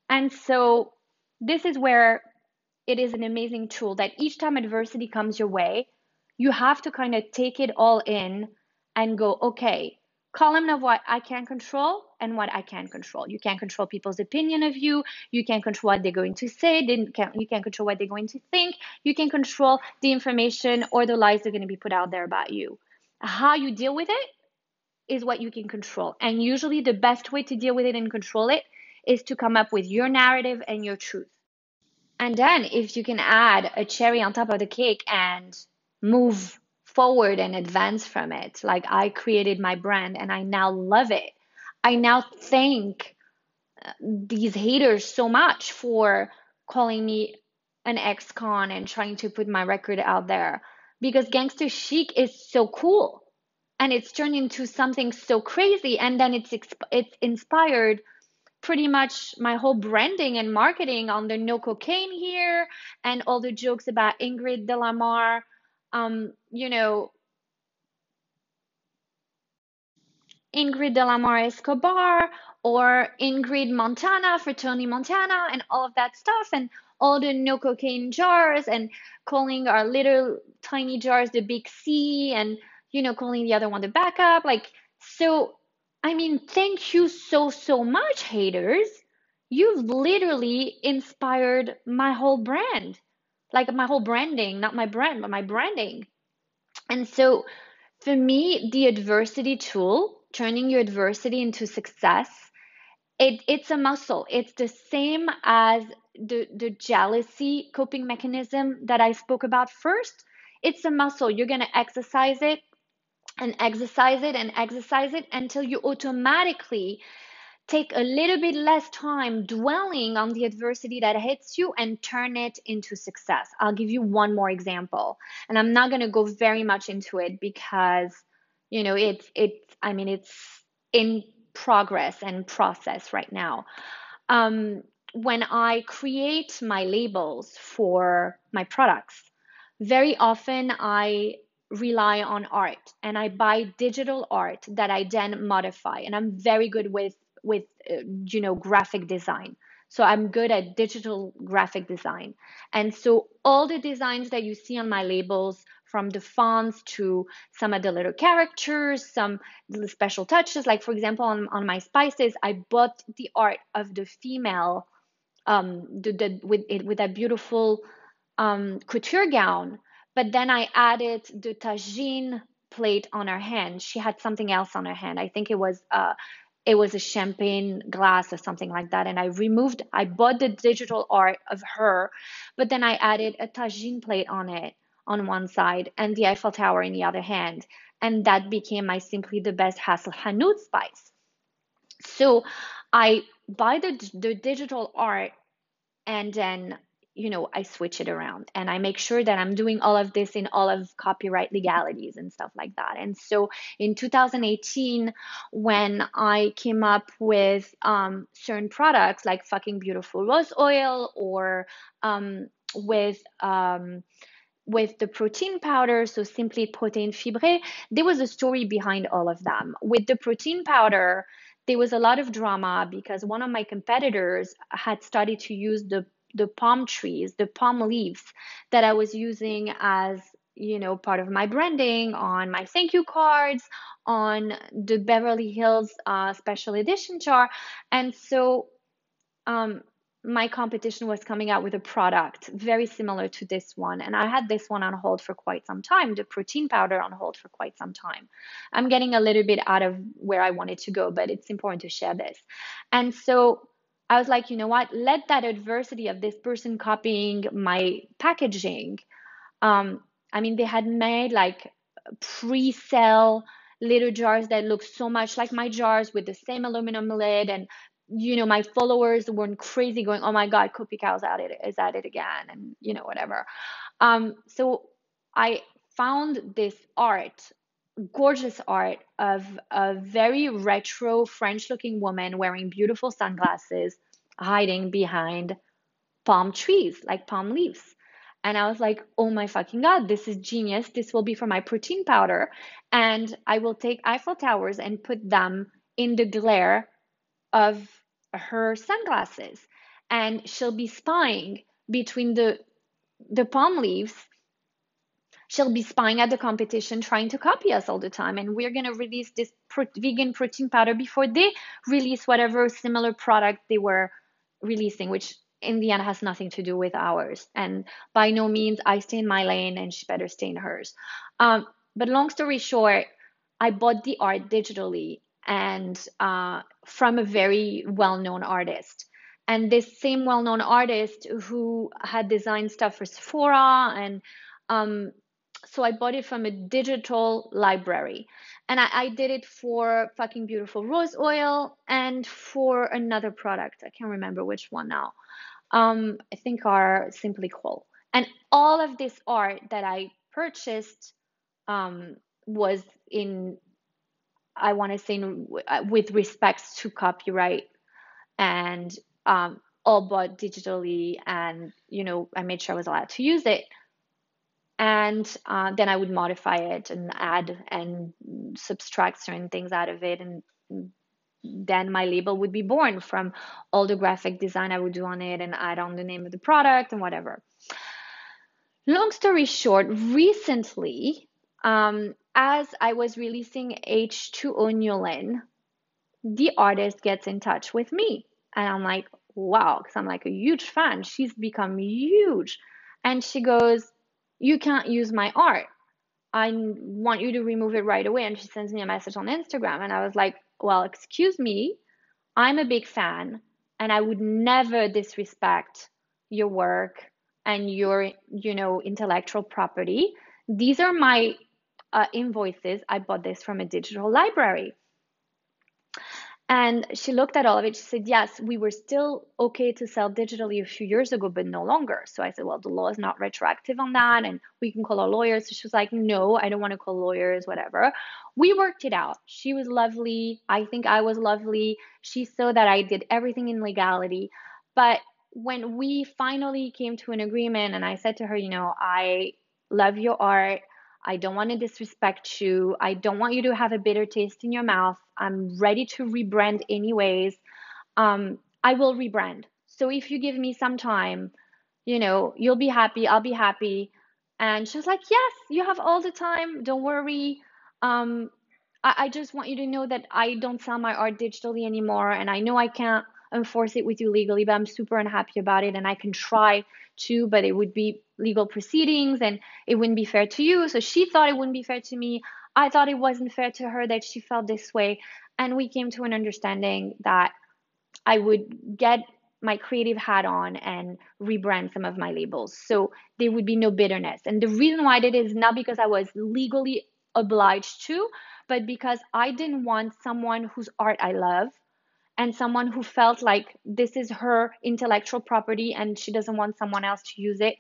And so this is where it is an amazing tool that each time adversity comes your way, you have to kind of take it all in and go, okay, column of what I can control and what I can control. You can't control people's opinion of you. You can't control what they're going to say. You can't control what they're going to think. You can control the information or the lies that are going to be put out there about you. How you deal with it is what you can control. And usually the best way to deal with it and control it is to come up with your narrative and your truth. And then if you can add a cherry on top of the cake and move forward and advance from it. Like I created my brand and I now love it. I now thank uh, these haters so much for calling me an ex-con and trying to put my record out there because gangster chic is so cool and it's turned into something so crazy and then it's it's inspired pretty much my whole branding and marketing on the no cocaine here and all the jokes about Ingrid De La Mare um, you know, Ingrid De La Mare Escobar or Ingrid Montana for Tony Montana and all of that stuff and all the no cocaine jars and calling our little tiny jars the big C and you know calling the other one the backup like so I mean thank you so so much haters. You've literally inspired my whole brand like my whole branding, not my brand, but my branding. And so for me, the adversity tool, turning your adversity into success, it, it's a muscle. It's the same as the, the jealousy coping mechanism that I spoke about first. It's a muscle. You're going to exercise it and exercise it and exercise it until you automatically take a little bit less time dwelling on the adversity that hits you and turn it into success. I'll give you one more example. And I'm not going to go very much into it because you know, it's it's I mean it's in progress and process right now. Um, when I create my labels for my products, very often I rely on art and I buy digital art that I then modify. And I'm very good with with uh, you know graphic design. So i'm good at digital graphic design. And so all the designs that you see on my labels from the fonts to some of the little characters some special touches like for example on, on my spices i bought the art of the female um the, the with it with that beautiful um couture gown. But then i added the tagine plate on her hand. She had something else on her hand. I think it was uh it was a champagne glass or something like that. And I removed, I bought the digital art of her, but then I added a tagine plate on it on one side and the Eiffel Tower in the other hand. And that became my Simply the Best Ras el Hanout spice. So I buy the, the digital art and then you know, I switch it around and I make sure that I'm doing all of this in all of copyright legalities and stuff like that. And so in 2018, when I came up with um, certain products like fucking beautiful rose oil or um, with um, with the protein powder, so simply protein fibré, there was a story behind all of them. With the protein powder, there was a lot of drama because one of my competitors had started to use the the palm trees, the palm leaves that I was using as you know part of my branding on my thank you cards on the beverly hills uh, special edition jar and so um, my competition was coming out with a product very similar to this one. And i had this one on hold for quite some time the protein powder on hold for quite some time. I'm getting a little bit out of where i wanted to go but it's important to share this. And so I was like, you know what? Let that adversity of this person copying my packaging. Um, I mean, they had made like pre-sell little jars that look so much like my jars with the same aluminum lid and you know my followers weren't crazy going oh my god Kopi Cows at it is at it again and you know whatever um, so i found this art gorgeous art of a very retro French looking woman wearing beautiful sunglasses, hiding behind palm trees, like palm leaves. And I was like, oh my fucking God, this is genius. This will be for my protein powder. And I will take Eiffel Towers and put them in the glare of her sunglasses. And she'll be spying between the the palm leaves she'll be spying at the competition trying to copy us all the time. And we're going to release this pro- vegan protein powder before they release whatever similar product they were releasing which in the end has nothing to do with ours. And by no means i stay in my lane and she better stay in hers. Um, but long story short i bought the art digitally and uh, from a very well-known artist. And this same well-known artist who had designed stuff for sephora and um, so I bought it from a digital library. And I, I, did it for fucking beautiful rose oil and for another product. I can't remember which one now. Um, I think are Simply Cool. And all of this art that I purchased um, was in, I want to say, in, uh, with respects to copyright and um, all bought digitally. And, you know, I made sure I was allowed to use it and uh, then I would modify it and add and subtract certain things out of it, and then my label would be born from all the graphic design I would do on it and add on the name of the product and whatever. Long story short, recently, um, as I was releasing H2O Nulin, the artist gets in touch with me, and I'm like, wow, because I'm like a huge fan. She's become huge, and she goes you can't use my art. I want you to remove it right away. And she sends me a message on Instagram. And I was like, well, excuse me. I'm a big fan and I would never disrespect your work and your, you know, intellectual property. These are my uh, invoices. I bought this from a digital library. And she looked at all of it. She said, Yes, we were still okay to sell digitally a few years ago, but no longer. So I said, Well, the law is not retroactive on that, and we can call our lawyers. So she was like, No, I don't want to call lawyers, whatever. We worked it out. She was lovely. I think I was lovely. She saw that I did everything in legality. But when we finally came to an agreement, and I said to her, You know, I love your art. I don't want to disrespect you. I don't want you to have a bitter taste in your mouth. I'm ready to rebrand anyways. Um, I will rebrand. So if you give me some time, you know, you'll be happy. I'll be happy. And she was like, Yes, you have all the time. Don't worry. Um, I, I just want you to know that I don't sell my art digitally anymore. And I know I can't enforce it with you legally, but I'm super unhappy about it. And I can try to, but it would be legal proceedings and it wouldn't be fair to you. So she thought it wouldn't be fair to me. I thought it wasn't fair to her that she felt this way. And we came to an understanding that I would get my creative hat on and rebrand some of my labels. So there would be no bitterness. And the reason why I did not because I was legally obliged to, but because I didn't want someone whose art I love and someone who felt like this is her intellectual property and she doesn't want someone else to use it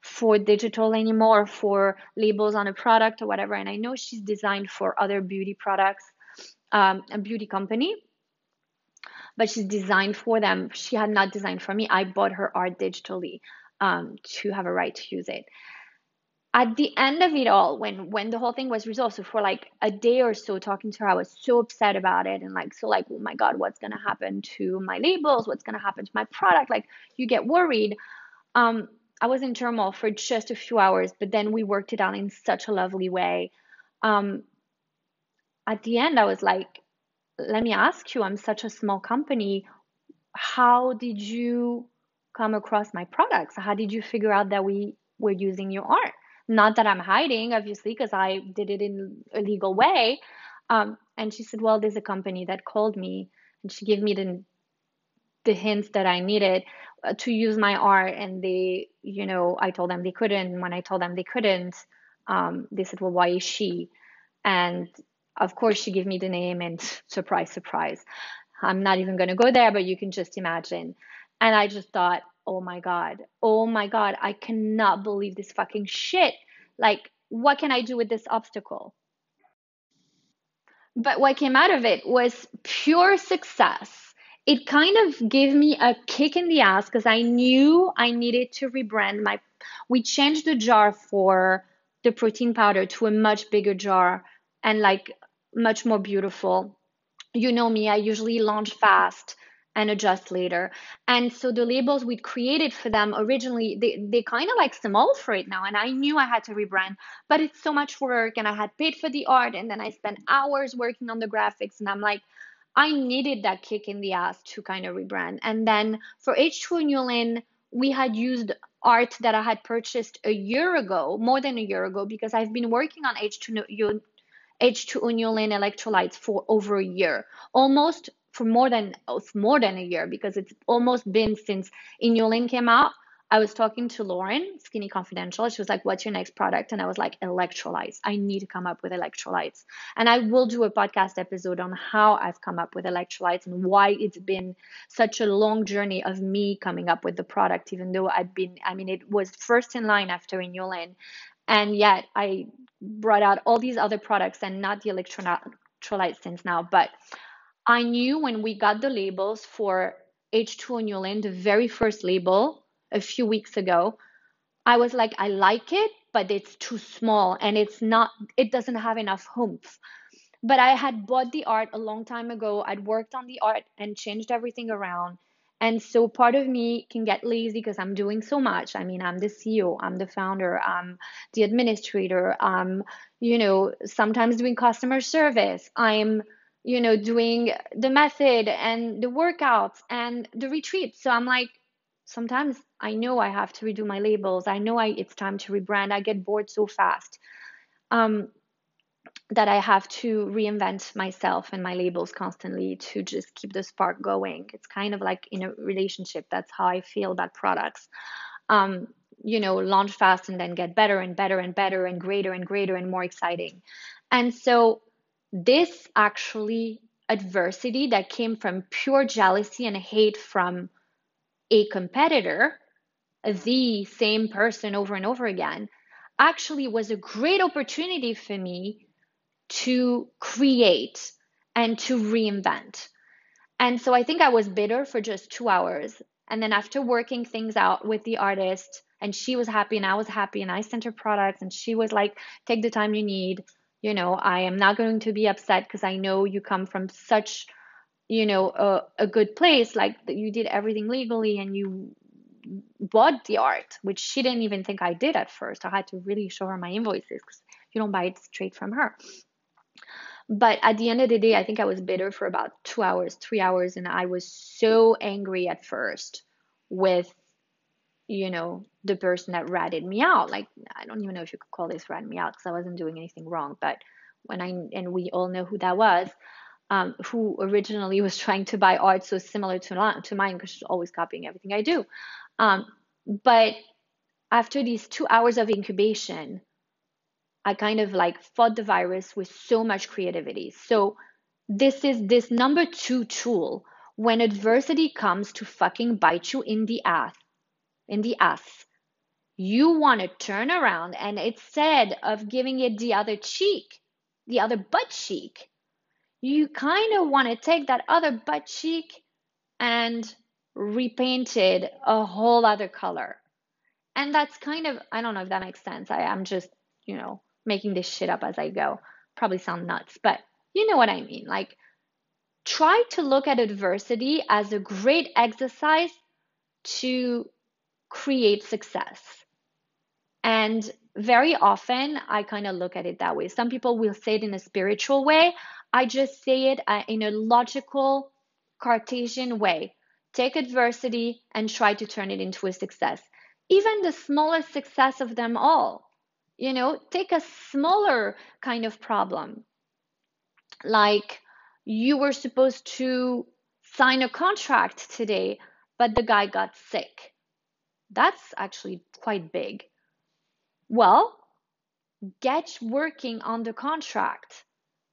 for digital anymore for labels on a product or whatever. And i know she's designed for other beauty products um, a beauty company but she's designed for them. She had not designed for me. I bought her art digitally um, to have a right to use it at the end of it all when when the whole thing was resolved so for like a day or so talking to her i was so upset about it and like so like oh my god what's to happen to my labels? What's to happen to my product? Like you get worried. Um i was in turmoil for just a few hours but then we worked it out in such a lovely way. Um at the end i was like let me ask you i'm such a small company. How did you come across my products? How did you figure out that we were using your art not that I'm hiding, obviously, because I did it in a legal way. Um, and she said, Well, there's a company that called me and she gave me the, the hints that I needed uh, to use my art. And they, you know, I told them they couldn't. When I told them they couldn't, um, they said, Well, why is she? And of course, she gave me the name, and (laughs) surprise, surprise. I'm not even going to go there, but you can just imagine. And I just thought, oh my God, oh my God, I cannot believe this fucking shit. Like, what can I do with this obstacle? But what came out of it was pure success. it kind of gave me a kick in the ass because I knew I needed to rebrand my. We changed the jar for the protein powder to a much bigger jar and like much more beautiful. You know me, I usually launch fast and adjust later. And so the labels we created for them originally, they, they kind of like small for it now. And I knew I had to rebrand, but it's so much work. And I had paid for the art and then I spent hours working on the graphics. And I'm like, I needed that kick in the ass to kind of rebrand. And then for H2O we had used art that I had purchased a year ago, more than a year ago, because I've been working on H2 H2O electrolytes for over a year, almost for more than more than a year because it's almost been since Inulin came out. I was talking to Lauren, Skinny Confidential. She was like, What's your next product? And I was like, Electrolytes. I need to come up with electrolytes. And I will do a podcast episode on how I've come up with electrolytes and why it's been such a long journey of me coming up with the product, even though I've been, I mean, it was first in line after Inulin. And yet I brought out all these other products and not the electrolyte since now. But I knew when we got the labels for H2O Nulin, the very first label a few weeks ago, I was like, I like it, but it's too small and it's not, it doesn't have enough oomph. But I had bought the art a long time ago. I'd worked on the art and changed everything around. And so part of me can get lazy because I'm doing so much. I mean, I'm the CEO, I'm the founder, I'm the administrator, I'm, you know, sometimes doing customer service. I'm you know, doing the method and the workouts and the retreats So I'm like, sometimes I know I have to redo my labels. I know I it's time to rebrand. I get bored so fast um, that I have to reinvent myself and my labels constantly to just keep the spark going. It's kind of like in a relationship. That's how I feel about products. Um, you know, launch fast and then get better and better and better and greater and greater and more exciting. And so this actually adversity that came from pure jealousy and hate from a competitor, the same person over and over again, actually was a great opportunity for me to create and to reinvent. And so I think I was bitter for just two hours. And then after working things out with the artist, and she was happy and I was happy, and I sent her products, and she was like, take the time you need you know i am not going to be upset because i know you come from such you know a, a good place like you did everything legally and you bought the art which she didn't even think i did at first. I had to really show her my invoices because you don't buy it straight from her. But at the end of the day i think i was bitter for about two hours three hours and i was so angry at first with you know, the person that ratted me out. Like, I don't even know if you could call this ratting me out because I wasn't doing anything wrong. But when I, and we all know who that was, um, who originally was trying to buy art so similar to, to mine because she's always copying everything I do. Um, but after these two hours of incubation, I kind of like fought the virus with so much creativity. So this is this number two tool when adversity comes to fucking bite you in the ass in the ass. You want to turn around and instead of giving it the other cheek, the other butt cheek, you kind of want to take that other butt cheek and repaint it a whole other color. And that's kind of, I don't know if that makes sense. I am just, you know, making this shit up as I go. Probably sound nuts, but you know what I mean. Like, try to look at adversity as a great exercise to create success. And very often, I kind of look at it that way. Some people will say it in a spiritual way. I just say it uh, in a logical, Cartesian way. Take adversity and try to turn it into a success. Even the smallest success of them all. You know, take a smaller kind of problem. Like you were supposed to sign a contract today, but the guy got sick that's actually quite big. Well, get working on the contract.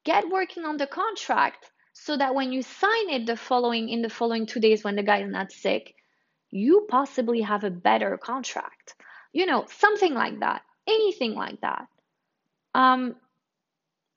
Get working on the contract so that when you sign it the following in the following 2 days when the guy is not sick, you possibly have a better contract. You know, something like that. Anything like that. Um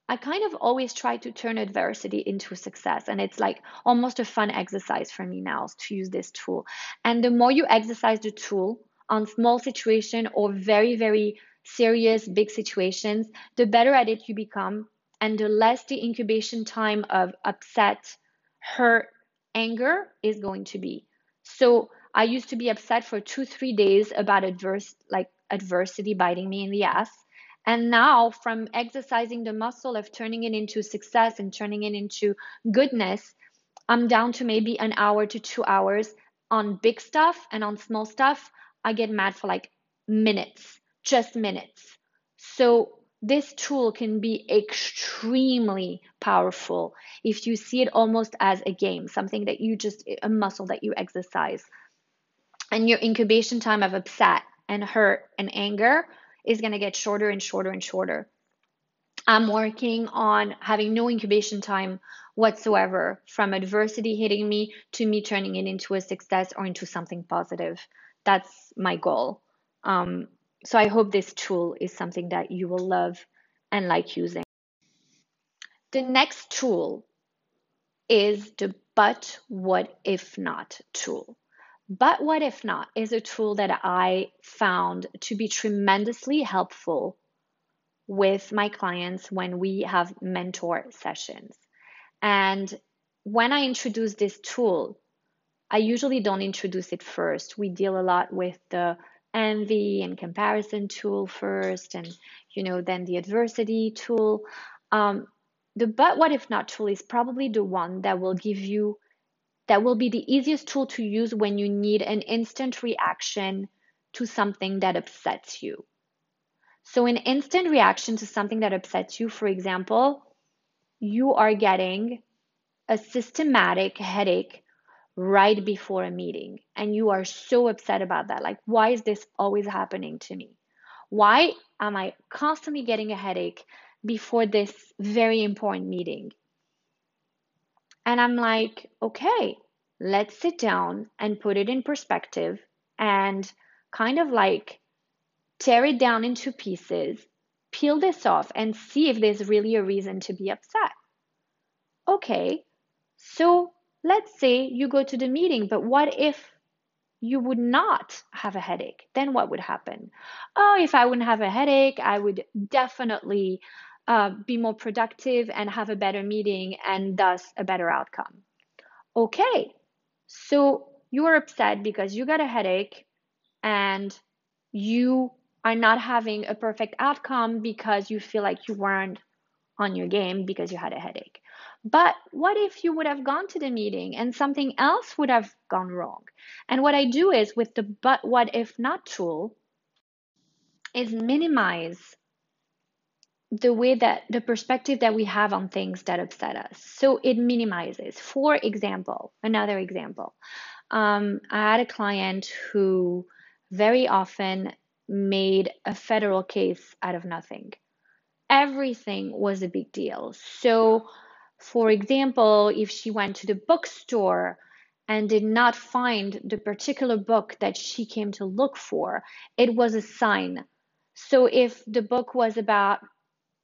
I kind of always try to turn adversity into success. And it's like almost a fun exercise for me now to use this tool. And the more you exercise the tool on small situation or very, very serious big situations, the better at it you become and the less the incubation time of upset, hurt, anger is going to be. So I used to be upset for two, three days about adverse like adversity biting me in the ass. And now, from exercising the muscle of turning it into success and turning it into goodness, I'm down to maybe an hour to two hours on big stuff and on small stuff. I get mad for like minutes, just minutes. So, this tool can be extremely powerful if you see it almost as a game, something that you just, a muscle that you exercise. And your incubation time of upset and hurt and anger is going to get shorter and shorter and shorter. I'm working on having no incubation time whatsoever from adversity hitting me to me turning it into a success or into something positive. That's my goal. Um, so I hope this tool is something that you will love and like using. The next tool is the but what if not tool. But what if not is a tool that I found to be tremendously helpful with my clients when we have mentor sessions. And when I introduce this tool, I usually don't introduce it first. We deal a lot with the envy and comparison tool first, and you know, then the adversity tool. Um, the but what if not tool is probably the one that will give you that will be the easiest tool to use when you need an instant reaction to something that upsets you. So, an instant reaction to something that upsets you, for example, you are getting a systematic headache right before a meeting, and you are so upset about that. Like, why is this always happening to me? Why am I constantly getting a headache before this very important meeting? And I'm like, okay, let's sit down and put it in perspective and kind of like tear it down into pieces, peel this off, and see if there's really a reason to be upset. Okay, so let's say you go to the meeting, but what if you would not have a headache? Then what would happen? Oh, if I wouldn't have a headache, I would definitely uh, be more productive and have a better meeting and thus a better outcome. Okay, so you are upset because you got a headache and you are not having a perfect outcome because you feel like you weren't on your game because you had a headache. But what if you would have gone to the meeting and something else would have gone wrong? And what I do is with the but what if not tool is minimize the way that the perspective that we have on things that upset us. So it minimizes. For example, another example, um, I had a client who very often made a federal case out of nothing. Everything was a big deal. So, for example, if she went to the bookstore and did not find the particular book that she came to look for, it was a sign. So, if the book was about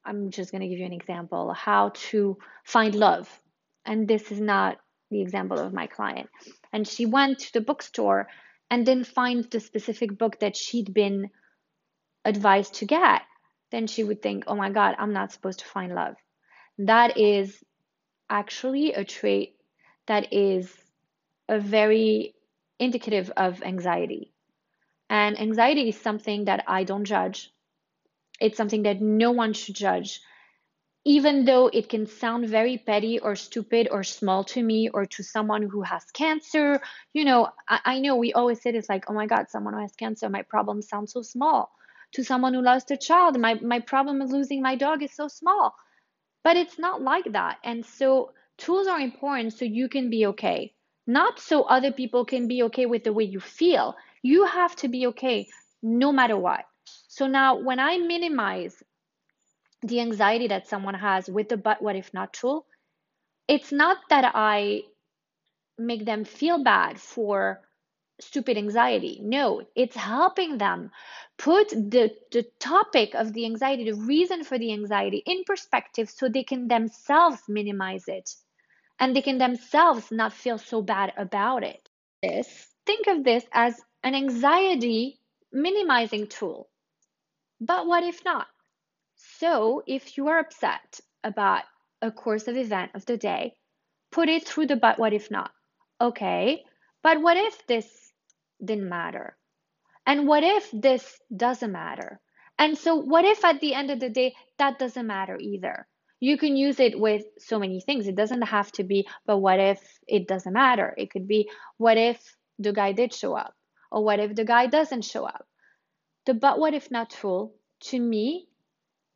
I'm just going to give you an example how to find love. And this is not the example of my client. And she went to the bookstore and didn't find the specific book that she'd been advised to get. Then she would think, oh my God, I'm not supposed to find love. That is actually a trait that is a very indicative of anxiety. And anxiety is something that I don't judge. It's something that no one should judge, even though it can sound very petty or stupid or small to me or to someone who has cancer. You know, I, I know we always say this like, oh my God, someone who has cancer, my problem sounds so small. To someone who lost a child, my, my problem of losing my dog is so small. But it's not like that. And so tools are important so you can be okay, not so other people can be okay with the way you feel. You have to be okay no matter what. So now when I minimize the anxiety that someone has with the but what if not tool, it's not that I make them feel bad for stupid anxiety. No, it's helping them put the, the topic of the anxiety, the reason for the anxiety in perspective so they can themselves minimize it and they can themselves not feel so bad about it. This, think of this as an anxiety minimizing tool. But what if not? So, if you are upset about a course of event of the day, put it through the but what if not? Okay, but what if this didn't matter? And what if this doesn't matter? And so, what if at the end of the day, that doesn't matter either? You can use it with so many things. It doesn't have to be, but what if it doesn't matter? It could be, what if the guy did show up? Or what if the guy doesn't show up? The but what if not tool, to me,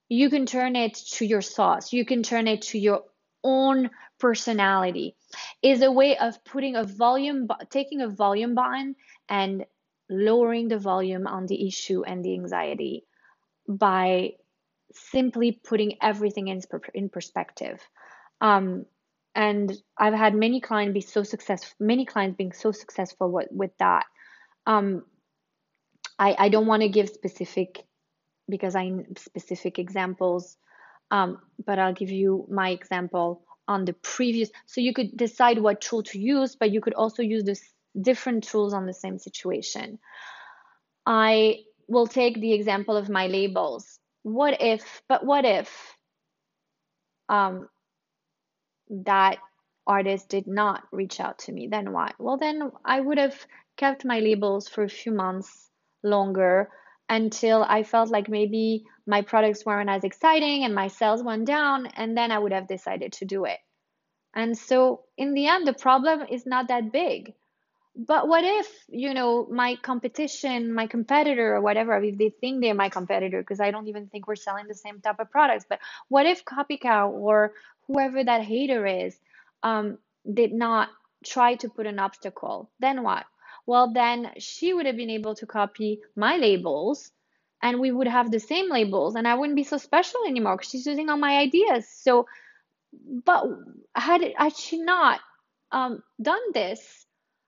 you can turn it to your sauce. You can turn it to your own personality. Is a way of putting a volume, taking a volume button and lowering the volume on the issue and the anxiety by simply putting everything in, in perspective. Um, and I've had many clients be so successful, many clients being so successful with, with that. Um, I, I don't want to give specific because I specific examples, um, but I'll give you my example on the previous. So you could decide what tool to use, but you could also use this different tools on the same situation. I will take the example of my labels. What if, but what if um, that artist did not reach out to me? Then what? Well, then I would have kept my labels for a few months longer until I felt like maybe my products weren't as exciting and my sales went down, and then I would have decided to do it. And so, in the end, the problem is not that big but what if you know my competition my competitor or whatever if they think they're my competitor because i don't even think we're selling the same type of products but what if copycat or whoever that hater is um, did not try to put an obstacle? Then what? Well then she would have been able to copy my labels and we would have the same labels and i wouldn't be so special anymore because she's using all my ideas. So but had, had she not um, done this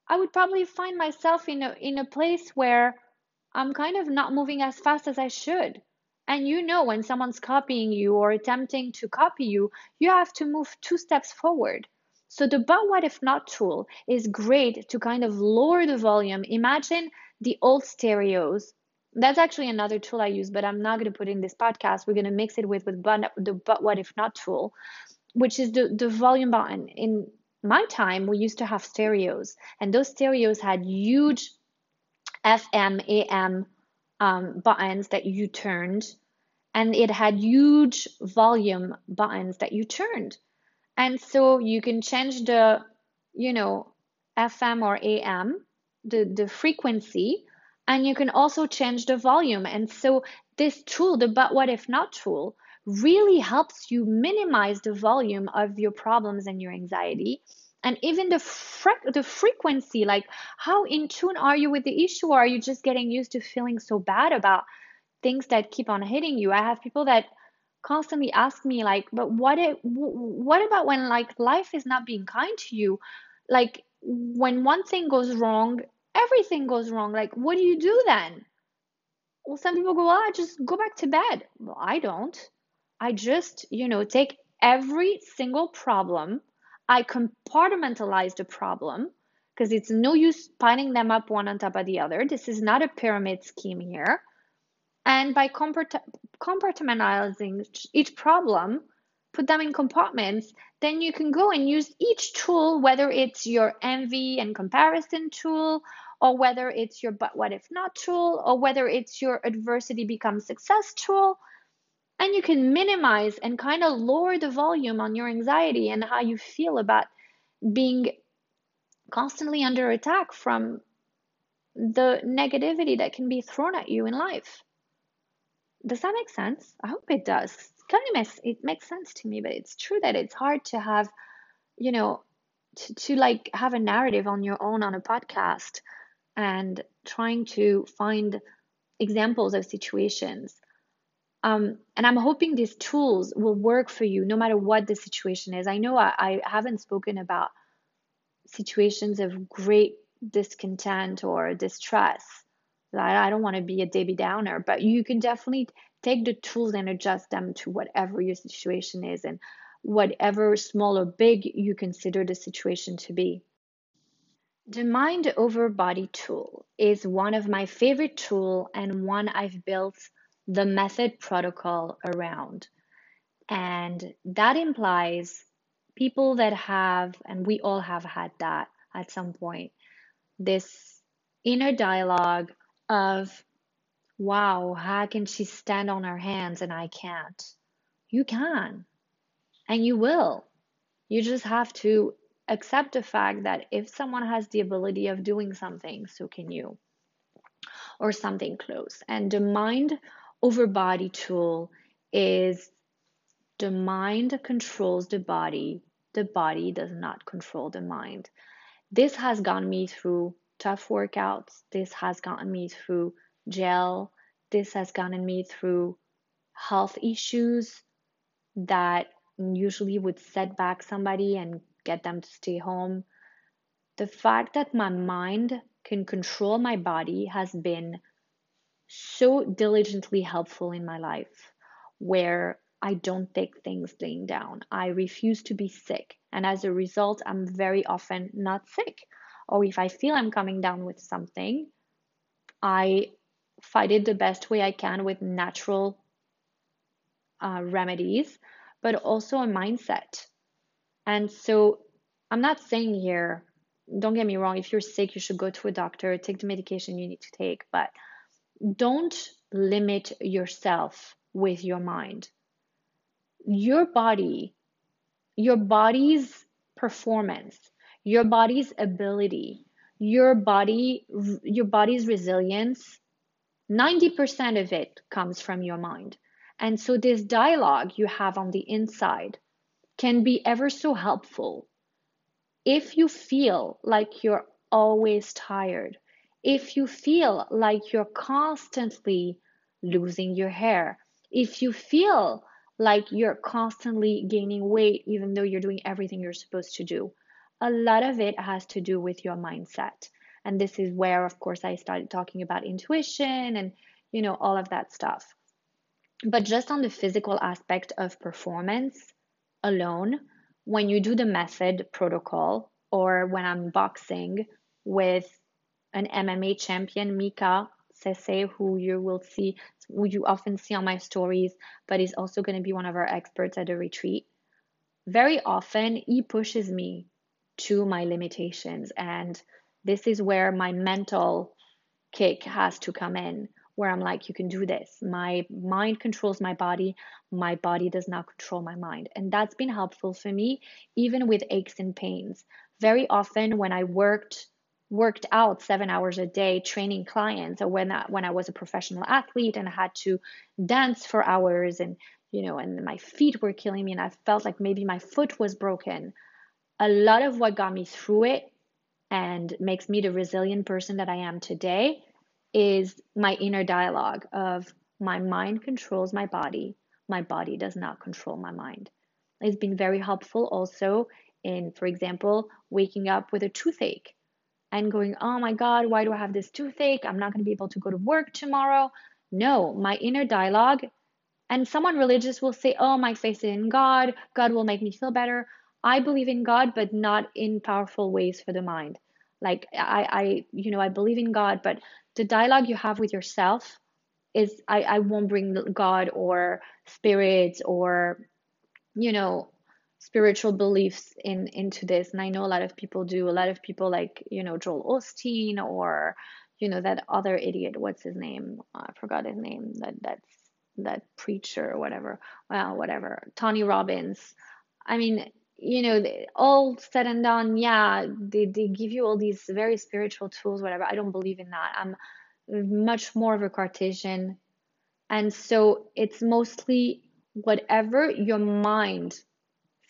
I would probably find myself in a in a place where I'm kind of not moving as fast as I should. And you know when someone's copying you or attempting to copy you, you have to move two steps forward. So the but what if not tool is great to kind of lower the volume. Imagine the old stereos. That's actually another tool I use, but I'm not going to put in this podcast. We're going to mix it with with but, the but what if not tool, which is the the volume button in my time, we used to have stereos, and those stereos had huge FM, AM um, buttons that you turned, and it had huge volume buttons that you turned. And so you can change the, you know, FM or AM, the, the frequency, and you can also change the volume. And so this tool, the but what if not tool, really helps you minimize the volume of your problems and your anxiety. And even the fre- the frequency like how in tune are you with the issue? Or are you just getting used to feeling so bad about things that keep on hitting you? I have people that constantly ask me like but what it, what about when like life is not being kind to you? Like when one thing goes wrong everything goes wrong. Like what do you do then? Well some people go well i just go back to bed. Well i don't I just, you know, take every single problem, I compartmentalize the problem because it's no use piling them up one on top of the other. This is not a pyramid scheme here. And by compartmentalizing each problem, put them in compartments, then you can go and use each tool, whether it's your envy and comparison tool, or whether it's your but what if not tool, or whether it's your adversity becomes success tool and you can minimize and kind of lower the volume on your anxiety and how you feel about being constantly under attack from the negativity that can be thrown at you in life. Does that make sense? I hope it does. Kind of makes it makes sense to me, but it's true that it's hard to have, you know, to, to like have a narrative on your own on a podcast and trying to find examples of situations um, and I'm hoping these tools will work for you no matter what the situation is. I know I, I haven't spoken about situations of great discontent or distress. I don't want to be a Debbie Downer, but you can definitely take the tools and adjust them to whatever your situation is and whatever small or big you consider the situation to be. The mind over body tool is one of my favorite tool and one I've built the method protocol around. And that implies people that have, and we all have had that at some point, this inner dialogue of, wow, how can she stand on her hands and I can't? You can, and you will. You just have to accept the fact that if someone has the ability of doing something, so can you, or something close. And the mind over body tool is the mind controls the body, the body does not control the mind. This has gotten me through tough workouts. This has gotten me through jail. This has gotten me through health issues that usually would set back somebody and get them to stay home. The fact that my mind can control my body has been so diligently helpful in my life, where I don't take things laying down. I refuse to be sick. And as a result, I'm very often not sick or if I feel I'm coming down with something, I fight it the best way I can with natural uh, remedies, but also a mindset. And so I'm not saying here, don't get me wrong, if you're sick, you should go to a doctor, take the medication you need to take, but don't limit yourself with your mind. Your body, your body's performance your body's ability, your body, your body's resilience, 90% of it comes from your mind. And so this dialogue you have on the inside can be ever so helpful. If you feel like you're always tired, if you feel like you're constantly losing your hair, if you feel like you're constantly gaining weight even though you're doing everything you're supposed to do, a lot of it has to do with your mindset. And this is where, of course, I started talking about intuition and, you know, all of that stuff. But just on the physical aspect of performance alone, when you do the method protocol, or when I'm boxing with an MMA champion, Mika Sese, who you will see, who you often see on my stories, but is also going to be one of our experts at the retreat. Very often, he pushes me to my limitations. And this is where my mental kick has to come in, where I'm like, you can do this. My mind controls my body, my body does not control my mind. And that's been helpful for me, even with aches and pains. Very often, when I worked, worked out seven hours a day training clients. Or when I, when I was a professional athlete and I had to dance for hours and you know and my feet were killing me and I felt like maybe my foot was broken a lot of what got me through it and makes me the resilient person that I am today is my inner dialogue of my mind controls my body, my body does not control my mind. It's been very helpful also in, for example, waking up with a toothache and going, oh my God, why do I have this toothache? I'm not going to be able to go to work tomorrow. No, my inner dialogue, and someone religious will say, oh, my faith in God, God will make me feel better. I believe in God, but not in powerful ways for the mind. Like I, I, you know, I believe in God, but the dialogue you have with yourself is I, I won't bring God or spirits or, you know, spiritual beliefs in into this. And I know a lot of people do. A lot of people like, you know, Joel Osteen or, you know, that other idiot. What's his name? Uh, I forgot his name. That that's that preacher or whatever. Well, whatever. Tony Robbins. I mean, you know, all said and done, yeah, they, they give you all these very spiritual tools, whatever. I don't believe in that. I'm much more of a Cartesian. And so it's mostly whatever your mind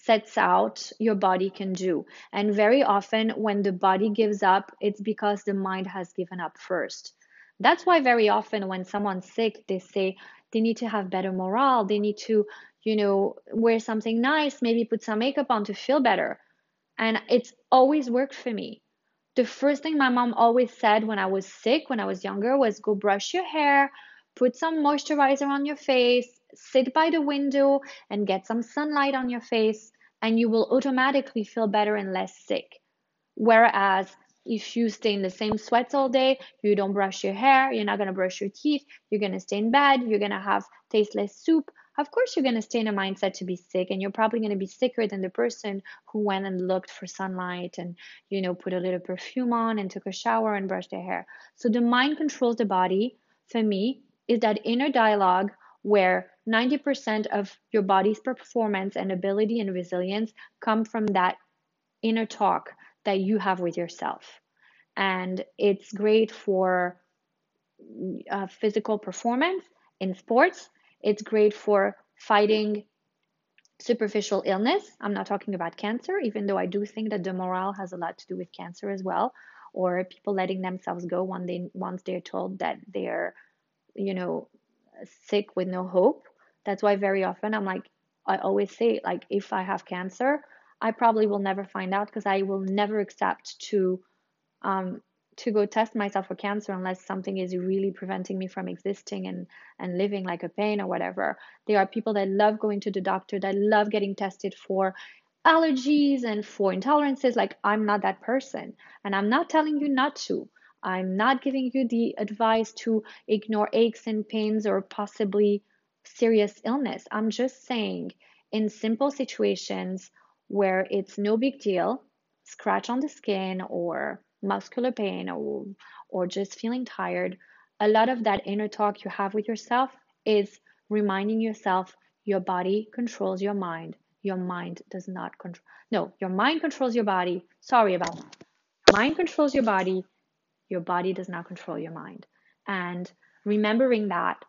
sets out, your body can do. And very often, when the body gives up, it's because the mind has given up first. That's why very often when someone's sick, they say they need to have better morale, they need to you know, wear something nice, maybe put some makeup on to feel better. And it's always worked for me. the first thing my mom always said when I was sick, when I was younger, was go brush your hair, put some moisturizer on your face, sit by the window and get some sunlight on your face, and you will automatically feel better and less sick. Whereas if you stay in the same sweats all day, you don't brush your hair, you're not going to brush your teeth, you're going to stay in bed, you're going to have tasteless soup. Of course, you're going to stay in a mindset to be sick, and you're probably going to be sicker than the person who went and looked for sunlight and, you know, put a little perfume on and took a shower and brushed their hair. So the mind controls the body. For me, is that inner dialogue where 90% of your body's performance and ability and resilience come from that inner talk that you have with yourself. And it's great for uh, physical performance in sports, it's great for fighting superficial illness. I'm not talking about cancer, even though I do think that the morale has a lot to do with cancer as well, or people letting themselves go when they once they're told that they're, you know, sick with no hope. That's why very often I'm like, I always say, like, if I have cancer, I probably will never find out because I will never accept to um, to go test myself for cancer unless something is really preventing me from existing and and living like a pain or whatever. There are people that love going to the doctor, that love getting tested for allergies and for intolerances. Like I'm not that person, and I'm not telling you not to. I'm not giving you the advice to ignore aches and pains or possibly serious illness. I'm just saying, in simple situations where it's no big deal, scratch on the skin or muscular pain or, or just feeling tired, a lot of that inner talk you have with yourself is reminding yourself your body controls your mind. Your mind does not control. No, your mind controls your body. Sorry about that. Mind controls your body. Your body does not control your mind. And remembering that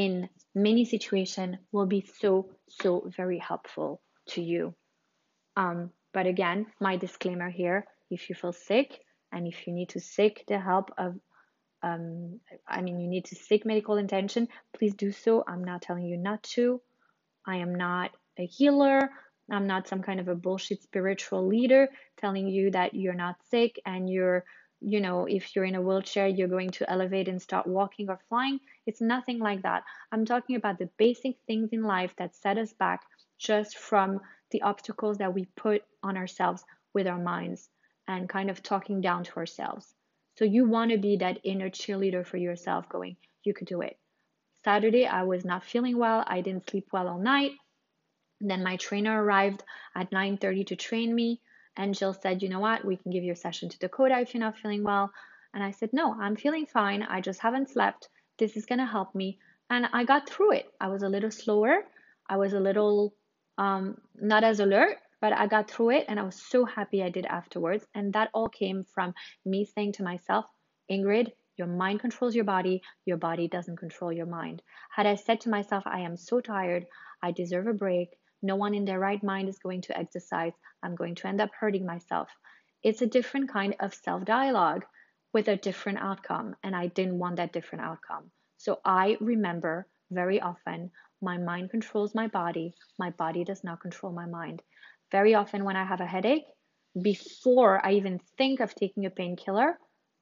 in many situations will be so, so very helpful to you. Um, but again, my disclaimer here if you feel sick and if you need to seek the help of, um, I mean, you need to seek medical attention, please do so. I'm not telling you not to. I am not a healer. I'm not some kind of a bullshit spiritual leader telling you that you're not sick and you're you know, if you're in a wheelchair, you're going to elevate and start walking or flying. It's nothing like that. I'm talking about the basic things in life that set us back just from the obstacles that we put on ourselves with our minds and kind of talking down to ourselves. So you want to be that inner cheerleader for yourself, going, you could do it. Saturday, I was not feeling well. I didn't sleep well all night. Then my trainer arrived at 9:30 to train me. And Jill said, You know what? We can give you a session to Dakota if you're not feeling well. And I said, No, I'm feeling fine. I just haven't slept. This is going to help me. And I got through it. I was a little slower. I was a little um, not as alert, but I got through it. And I was so happy I did afterwards. And that all came from me saying to myself, Ingrid, your mind controls your body, your body doesn't control your mind. Had I said to myself, I am so tired, I deserve a break, no one in their right mind is going to exercise. I'm going to end up hurting myself. It's a different kind of self dialogue with a different outcome. And I didn't want that different outcome. So I remember very often my mind controls my body, my body does not control my mind. Very often, when I have a headache, before I even think of taking a painkiller,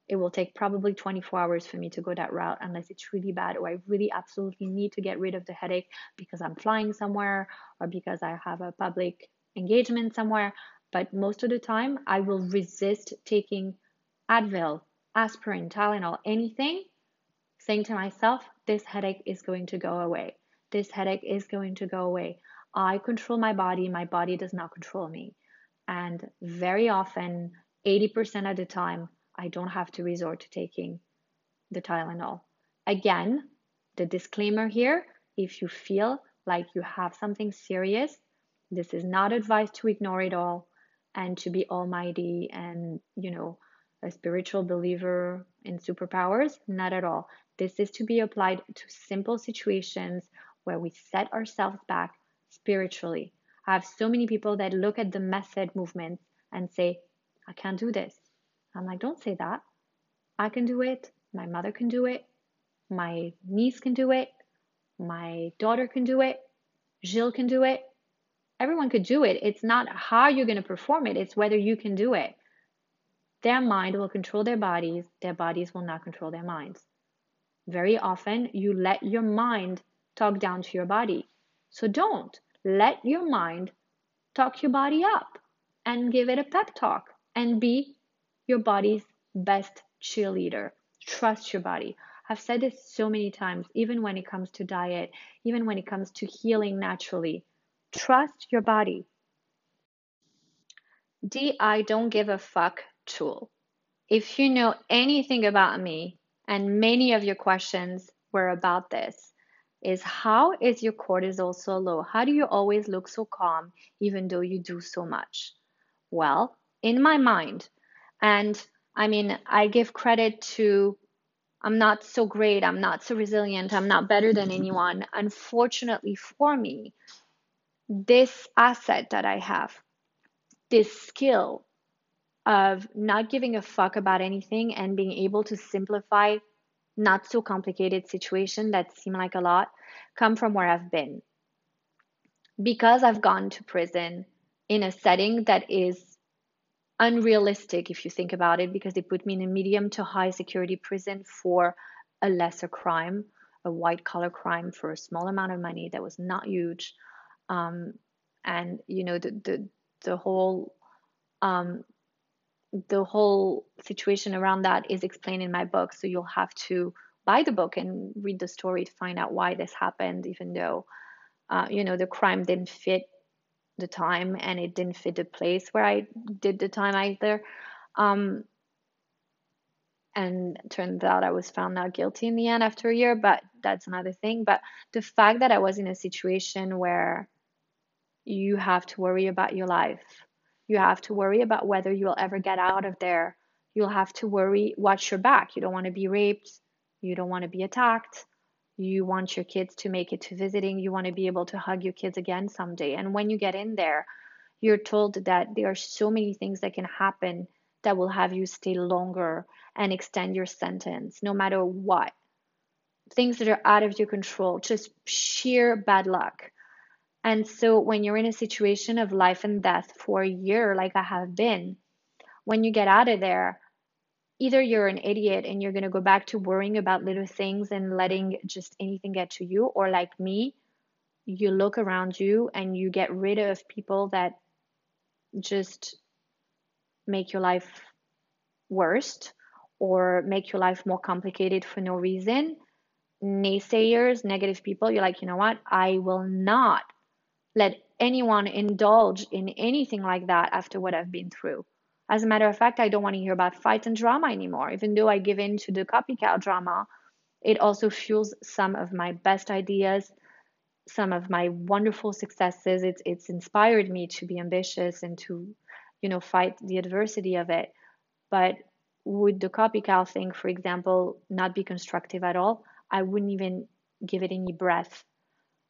it will take probably 24 hours for me to go that route unless it's really bad or I really absolutely need to get rid of the headache because I'm flying somewhere or because I have a public engagement somewhere. But most of the time, I will resist taking Advil, aspirin, Tylenol, anything, saying to myself, this headache is going to go away. This headache is going to go away. I control my body, my body does not control me. And very often, 80% of the time, I don't have to resort to taking the Tylenol. Again, the disclaimer here if you feel like you have something serious, this is not advice to ignore it all and to be almighty and, you know, a spiritual believer in superpowers. Not at all. This is to be applied to simple situations where we set ourselves back spiritually. I have so many people that look at the method movements and say, I can't do this. I'm like, don't say that. I can do it. My mother can do it. My niece can do it. My daughter can do it. Jill can do it. Everyone could do it. It's not how you're going to perform it, it's whether you can do it. their mind will control their bodies, their bodies will not control their minds. Very often, you let your mind talk down to your body. So don't let your mind talk your body up and give it a pep talk and be your body's best cheerleader. Trust your body. I've said this so many times, even when it comes to diet, even when it comes to healing naturally. Trust your body. D I don't give a fuck tool. If you know anything about me, and many of your questions were about this, is how is your cortisol so low? How do you always look so calm even though you do so much? Well, in my mind, and I mean, I give credit to I'm not so great, I'm not so resilient, I'm not better than anyone. Unfortunately for me, this asset that I have, this skill of not giving a fuck about anything and being able to simplify not so complicated situation that seem like a lot come from where I've been. Because I've gone to prison in a setting that is unrealistic if you think about it, because they put me in a medium to high security prison for a lesser crime, a white collar crime for a small amount of money that was not huge. Um, and you know the the the whole um, the whole situation around that is explained in my book. So you'll have to buy the book and read the story to find out why this happened, even though uh, you know the crime didn't fit the time and it didn't fit the place where I did the time either. Um, and turns out I was found not guilty in the end after a year, but that's another thing. But the fact that I was in a situation where you have to worry about your life, you have to worry about whether you'll ever get out of there, you'll have to worry, watch your back. You don't want to be raped, you don't want to be attacked, you want your kids to make it to visiting, you want to be able to hug your kids again someday. And when you get in there, you're told that there are so many things that can happen that will have you stay longer and extend your sentence, no matter what. Things that are out of your control, just sheer bad luck. And so when you're in a situation of life and death for a year, like I have been, when you get out of there, either you're an idiot and you're going to go back to worrying about little things and letting just anything get to you, or like me, you look around you and you get rid of people that just make your life worse or make your life more complicated for no reason. Naysayers, negative people, you're like, you know what? I will not let anyone indulge in anything like that after what I've been through. As a matter of fact, I don't want to hear about fight and drama anymore. Even though I give in to the copycat drama, it also fuels some of my best ideas, some of my wonderful successes. It's it's inspired me to be ambitious and to, you know, fight the adversity of it. But would the copycat thing, for example, not be constructive at all? I wouldn't even give it any breath.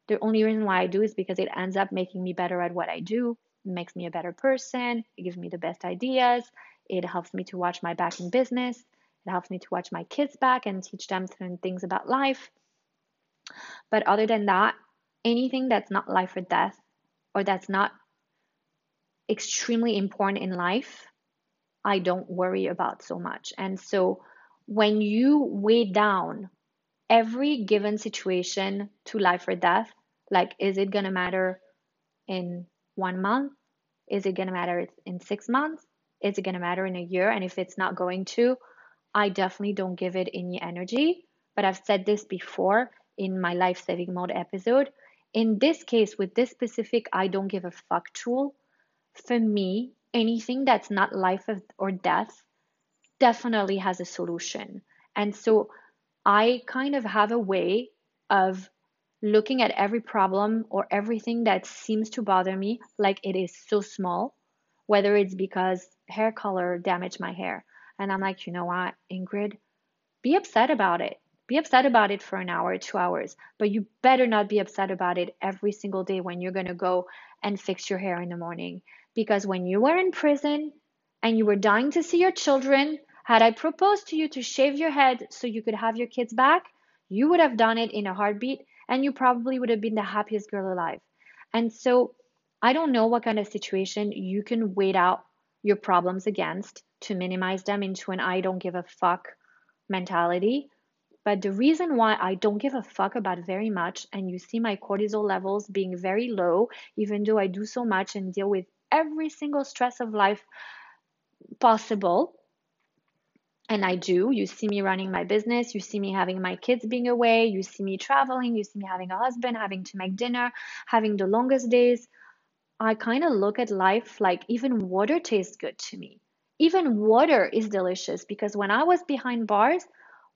The only reason why I do is because it ends up making me better at what I do makes me a better person. It gives me the best ideas. It helps me to watch my back in business. It helps me to watch my kids back and teach them certain things about life. But other than that, anything that's not life or death or that's not extremely important in life, I don't worry about so much. And so when you weigh down every given situation to life or death, like is it going to matter in one month? Is it going to matter in six months? Is it going to matter in a year? And if it's not going to, I definitely don't give it any energy. But I've said this before in my life saving mode episode. In this case, with this specific I don't give a fuck tool, for me, anything that's not life or death definitely has a solution. And so I kind of have a way of looking at every problem or everything that seems to bother me like it is so small, whether it's because hair color damaged my hair. And I'm like, you know what, Ingrid, be upset about it. Be upset about it for an hour, two hours, but you better not be upset about it every single day when you're going to go and fix your hair in the morning. Because when you were in prison and you were dying to see your children, had I proposed to you to shave your head so you could have your kids back, you would have done it in a heartbeat and you probably would have been the happiest girl alive. And so I don't know what kind of situation you can wait out your problems against, to minimize them into an I don't give a fuck mentality. But the reason why I don't give a fuck about very much, and you see my cortisol levels being very low, even though I do so much and deal with every single stress of life possible, and I do. You see me running my business. You see me having my kids being away. You see me traveling. You see me having a husband, having to make dinner, having the longest days. I kind of look at life like even water tastes good to me. Even water is delicious because when I was behind bars,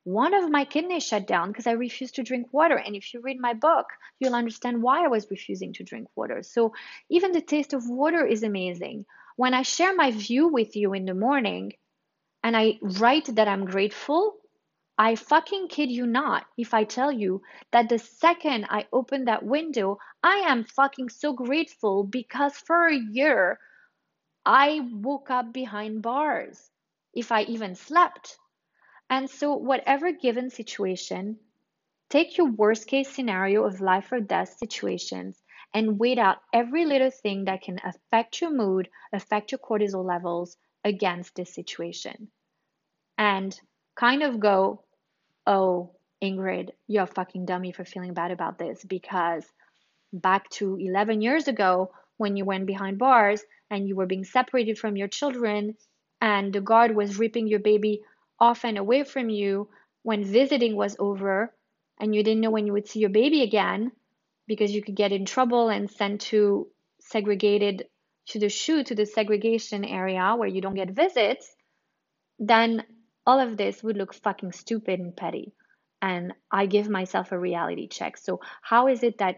one of my kidneys shut down because I refused to drink water. And if you read my book, you'll understand why I was refusing to drink water. So even the taste of water is amazing. When I share my view with you in the morning, and I write that I'm grateful, I fucking kid you not if I tell you that the second I open that window, I am fucking so grateful because for a year I woke up behind bars, if I even slept. And so, whatever given situation, take your worst case scenario of life or death situations and weigh out every little thing that can affect your mood, affect your cortisol levels, against this situation. And kind of go, oh, Ingrid, you're a fucking dummy for feeling bad about this because back to 11 years ago when you went behind bars and you were being separated from your children and the guard was ripping your baby off and away from you when visiting was over and you didn't know when you would see your baby again because you could get in trouble and sent to segregated to the shoe, to the segregation area where you don't get visits then all of this would look fucking stupid and petty. And i give myself a reality check. So how is it that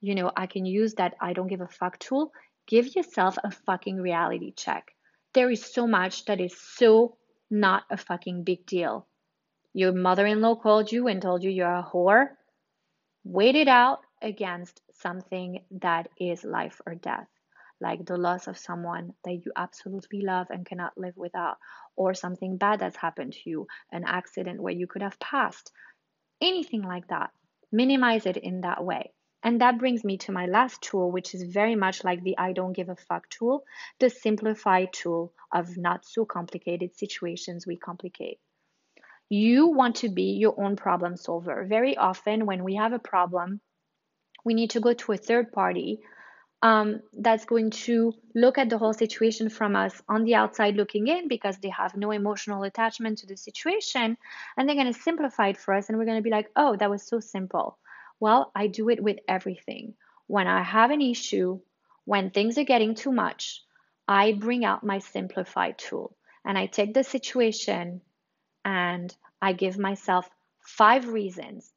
you know i can use that i don't give a fuck tool? Give yourself a fucking reality check. There is so much that is so not a fucking big deal. Your mother-in-law called you and told you you're a whore. Wait it out against something that is life or death like the loss of someone that you absolutely love and cannot live without, or something bad that's happened to you, an accident where you could have passed, anything like that. Minimize it in that way. And that brings me to my last tool, which is very much like the I don't give a fuck tool, the simplify tool of not so complicated situations we complicate. You want to be your own problem solver. Very often, when we have a problem, we need to go to a third party um, that's going to look at the whole situation from us on the outside looking in because they have no emotional attachment to the situation. And they're going to simplify it for us and we're going to be like oh that was so simple. Well i do it with everything. When i have an issue when things are getting too much i bring out my simplify tool and i take the situation and i give myself five reasons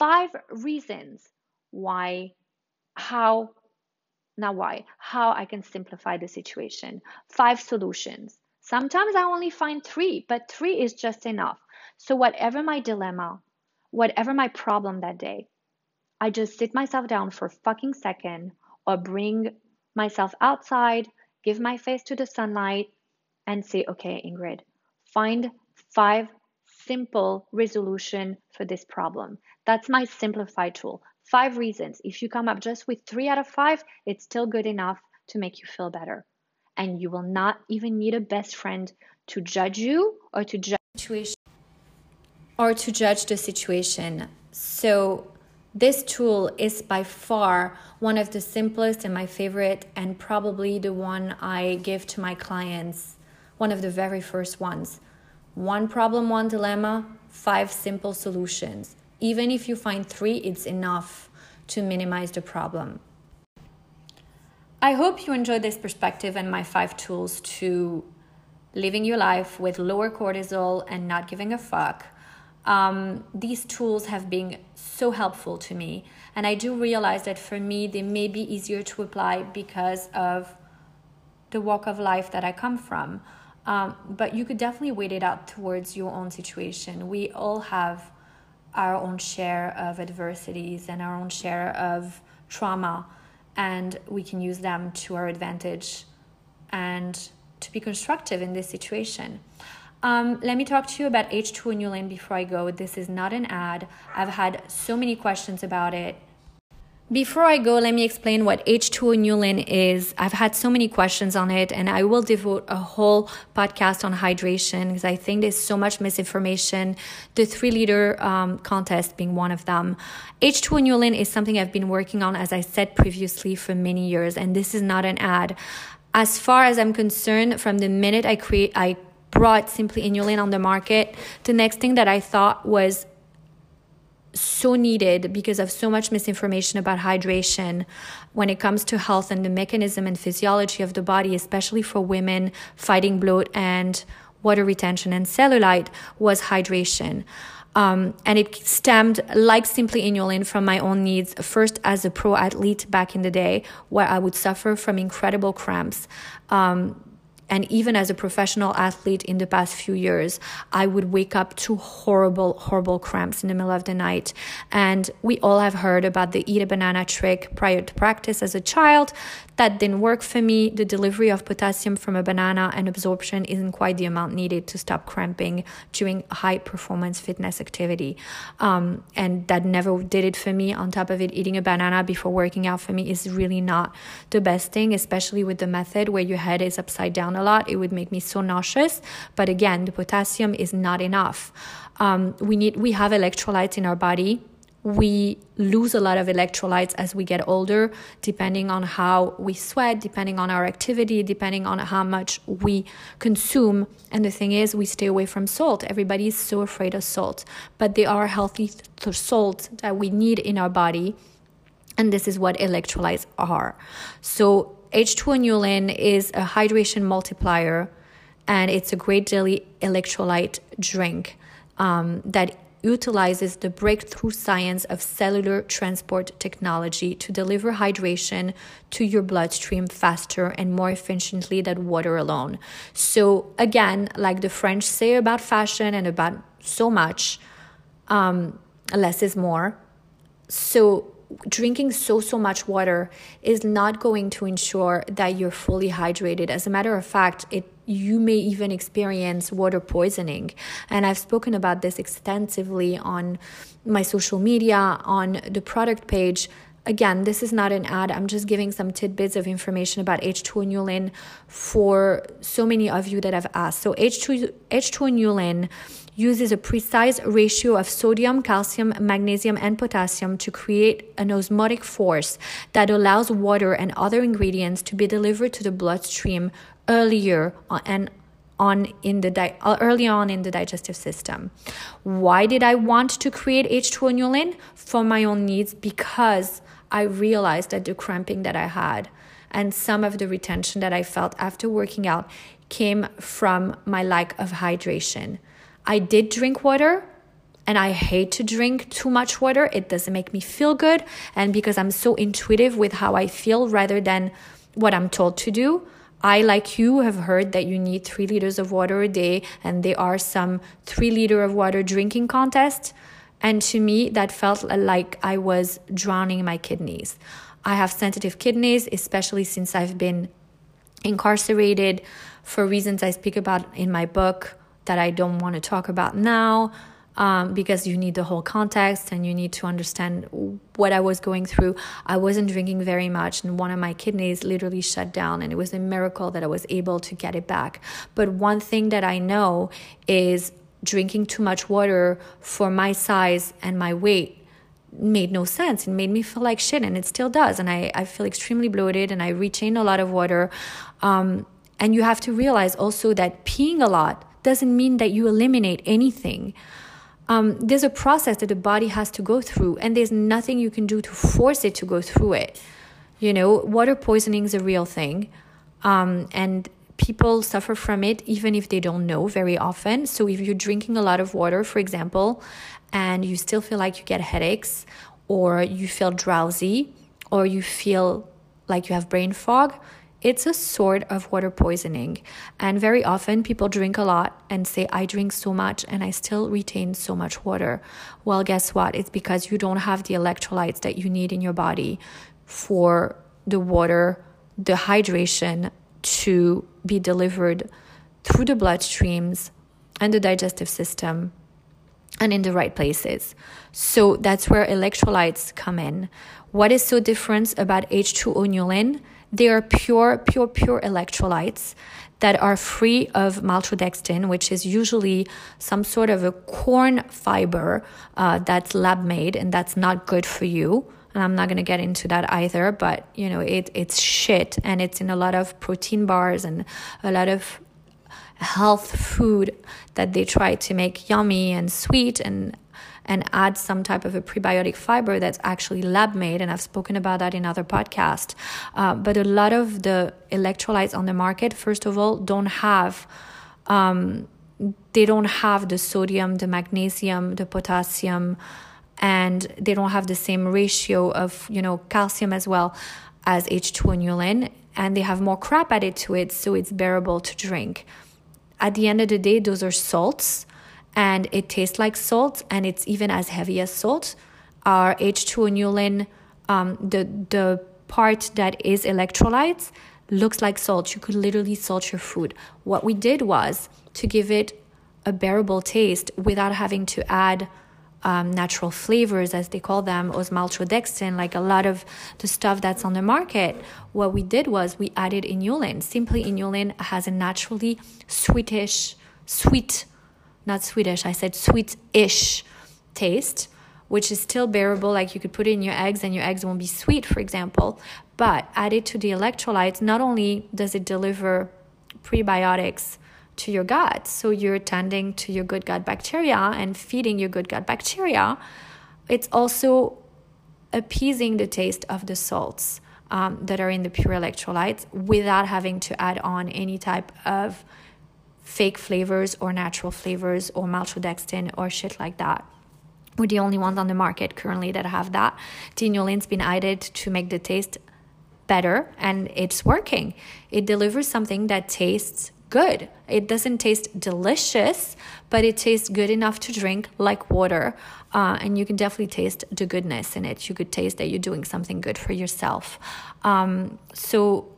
five reasons why how now, why? How I can simplify the situation. Five solutions. Sometimes I only find three, but three is just enough. So, whatever my dilemma, whatever my problem that day, I just sit myself down for a fucking second or bring myself outside, give my face to the sunlight, and say, okay, Ingrid, find five simple resolution for this problem. That's my simplified tool. Five reasons. If you come up just with three out of five, it's still good enough to make you feel better. And you will not even need a best friend to judge you or to judge situation or to judge the situation. So this tool is by far one of the simplest and my favorite and probably the one I give to my clients, one of the very first ones. One problem, one dilemma, five simple solutions. Even if you find three, it's enough to minimize the problem. I hope you enjoyed this perspective and my five tools to living your life with lower cortisol and not giving a fuck. Um, these tools have been so helpful to me, and I do realize that for me, they may be easier to apply because of the walk of life that I come from. Um, but you could definitely weight it out towards your own situation. We all have our own share of adversities and our own share of trauma, and we can use them to our advantage and to be constructive in this situation. Um, let me talk to you about H2O Nulin before I go. This is not an ad. I've had so many questions about it. Before I go, let me explain what H2O Nulin is. I've had so many questions on it, and I will devote a whole podcast on hydration because I think there's so much misinformation. The three liter um, contest being one of them. H2O Nulin is something I've been working on, as I said previously, for many years, and this is not an ad. As far as I'm concerned, from the minute I create, I brought Simply Inulin on the market, the next thing that I thought was so needed because of so much misinformation about hydration when it comes to health and the mechanism and physiology of the body, especially for women fighting bloat and water retention and cellulite, was hydration. Um, and it stemmed, like Simply Inulin, from my own needs. First, as a pro athlete back in the day, where I would suffer from incredible cramps. Um, and even as a professional athlete in the past few years, I would wake up to horrible, horrible cramps in the middle of the night. And we all have heard about the eat a banana trick prior to practice as a child. That didn't work for me. The delivery of potassium from a banana and absorption isn't quite the amount needed to stop cramping during high performance fitness activity. Um, and that never did it for me. On top of it, eating a banana before working out for me is really not the best thing, especially with the method where your head is upside down a lot. It would make me so nauseous. But again, the potassium is not enough. Um, we need we have electrolytes in our body we lose a lot of electrolytes as we get older, depending on how we sweat, depending on our activity, depending on how much we consume. And the thing is, we stay away from salt. Everybody is so afraid of salt, but they are healthy th- salts that we need in our body. And this is what electrolytes are. So, H2O Nulin is a hydration multiplier, and it's a great daily electrolyte drink um, that utilizes the breakthrough science of cellular transport technology to deliver hydration to your bloodstream faster and more efficiently than water alone. So, again, like the French say about fashion and about so much, um, less is more. So, drinking so so much water is not going to ensure that you're fully hydrated as a matter of fact it you may even experience water poisoning and i've spoken about this extensively on my social media on the product page again, this is not an ad. I'm just giving some tidbits of information about H2O Nulin for so many of you that have asked. So H2 H2O Nulin uses a precise ratio of sodium, calcium, magnesium, and potassium to create an osmotic force that allows water and other ingredients to be delivered to the bloodstream earlier and on in the di- uh, early on in the digestive system. Why did I want to create H2O Nulin? For my own needs because I realized that the cramping that I had and some of the retention that I felt after working out came from my lack of hydration. I did drink water and I hate to drink too much water. It doesn't make me feel good. And because I'm so intuitive with how I feel rather than what I'm told to do, I, like you, have heard that you need three liters of water a day, and there are some three liter of water drinking contests. And to me, that felt like I was drowning my kidneys. I have sensitive kidneys, especially since I've been incarcerated for reasons I speak about in my book that I don't want to talk about now um, because you need the whole context and you need to understand what I was going through. I wasn't drinking very much, and one of my kidneys literally shut down, and it was a miracle that I was able to get it back. But one thing that I know is drinking too much water for my size and my weight made no sense. It made me feel like shit, and it still does. And I, I feel extremely bloated, and I retain a lot of water. Um, and you have to realize also that peeing a lot doesn't mean that you eliminate anything. Um, there's a process that the body has to go through, and there's nothing you can do to force it to go through it. You know, water poisoning is a real thing, um, and people suffer from it even if they don't know very often. So, if you're drinking a lot of water, for example, and you still feel like you get headaches, or you feel drowsy, or you feel like you have brain fog, it's a sort of water poisoning. And very often people drink a lot and say, I drink so much and I still retain so much water. Well, guess what? It's because you don't have the electrolytes that you need in your body for the water, the hydration to be delivered through the bloodstreams and the digestive system and in the right places. So that's where electrolytes come in. What is so different about H2O Nulin? They are pure, pure, pure electrolytes that are free of maltodextrin, which is usually some sort of a corn fiber uh, that's lab made and that's not good for you. And I'm not going to get into that either, but you know, it, it's shit and it's in a lot of protein bars and a lot of health food that they try to make yummy and sweet and and add some type of a prebiotic fiber that's actually lab made. And I've spoken about that in other podcasts. Uh, but a lot of the electrolytes on the market, first of all, don't have. Um, they don't have the sodium, the magnesium, the potassium, and they don't have the same ratio of you know calcium as well as H2O Nulin, and they have more crap added to it, so it's bearable to drink. At the end of the day, those are salts and it tastes like salt and it's even as heavy as salt. Our H2O Nulin, um, the, the part that is electrolytes, looks like salt. You could literally salt your food. What we did was to give it a bearable taste without having to add um, natural flavors, as they call them, or maltodextrin, like a lot of the stuff that's on the market. What we did was we added inulin. Simply, inulin has a naturally sweetish, sweet not Swedish, I said sweet ish taste, which is still bearable. Like you could put it in your eggs and your eggs won't be sweet, for example. But added to the electrolytes, not only does it deliver prebiotics to your gut, so you're tending to your good gut bacteria and feeding your good gut bacteria, it's also appeasing the taste of the salts. Um, that are in the pure electrolytes without having to add on any type of fake flavors or natural flavors or maltodextrin or shit like that. We're the only ones on the market currently that have that. Tinulin's been added to make the taste better and it's working. It delivers something that tastes good. It doesn't taste delicious, but it tastes good enough to drink like water. Uh, and you can definitely taste the goodness in it. You could taste that you're doing something good for yourself. Um, so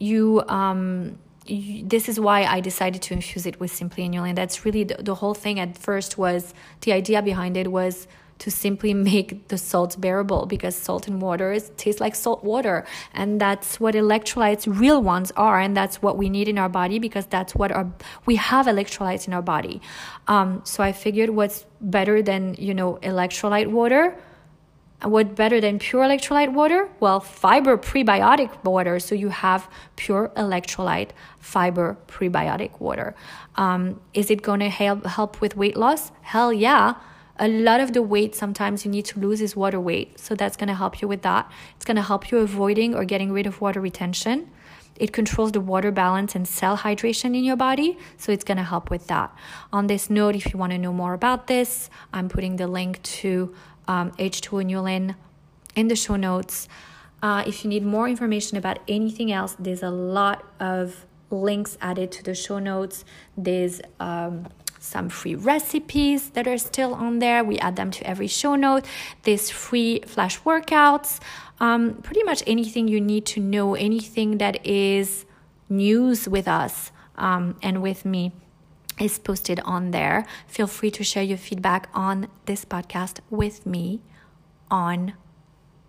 you. Um, this is why I decided to infuse it with Simply Inulin. That's really the, the, whole thing at first was the idea behind it was to simply (laughs) make the salt bearable because salt and water is, tastes like salt water. And that's what electrolytes, real ones, are. And that's what we need in our body because that's what our, we have electrolytes in our body. Um, so I figured what's better than, you know, electrolyte water what better than pure electrolyte water? Well, fiber prebiotic water. So you have pure electrolyte fiber prebiotic water. Um, is it going to help help with weight loss? Hell yeah. A lot of the weight sometimes you need to lose is water weight. So that's going to help you with that. It's going to help you avoiding or getting rid of water retention. It controls the water balance and cell hydration in your body, so it's going to help with that. On this note, if you want to know more about this, I'm putting the link to um, H2O Nulin in the show notes. Uh, if you need more information about anything else, there's a lot of links added to the show notes. There's um, some free recipes that are still on there. We add them to every show note. There's free flash workouts. Um, pretty much anything you need to know, anything that is news with us um, and with me is posted on there. Feel free to share your feedback on this podcast with me on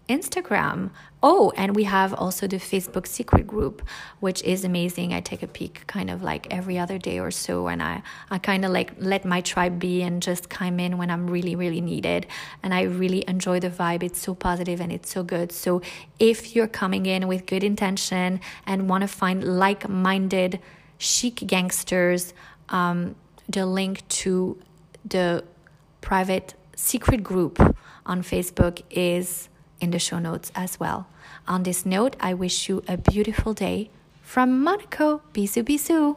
Instagram. Oh, and we have also the Facebook secret group, which is amazing. I take a peek kind of like every other day or so, and I, I kind of like let my tribe be and just come in when I'm really, really needed. And I really enjoy the vibe. It's so positive and it's so good. So if you're coming in with good intention and want to find like minded chic gangsters, um, the link to the private secret group on Facebook is in the show notes as well. On this note, I wish you a beautiful day from Monaco. Bisous, bisous.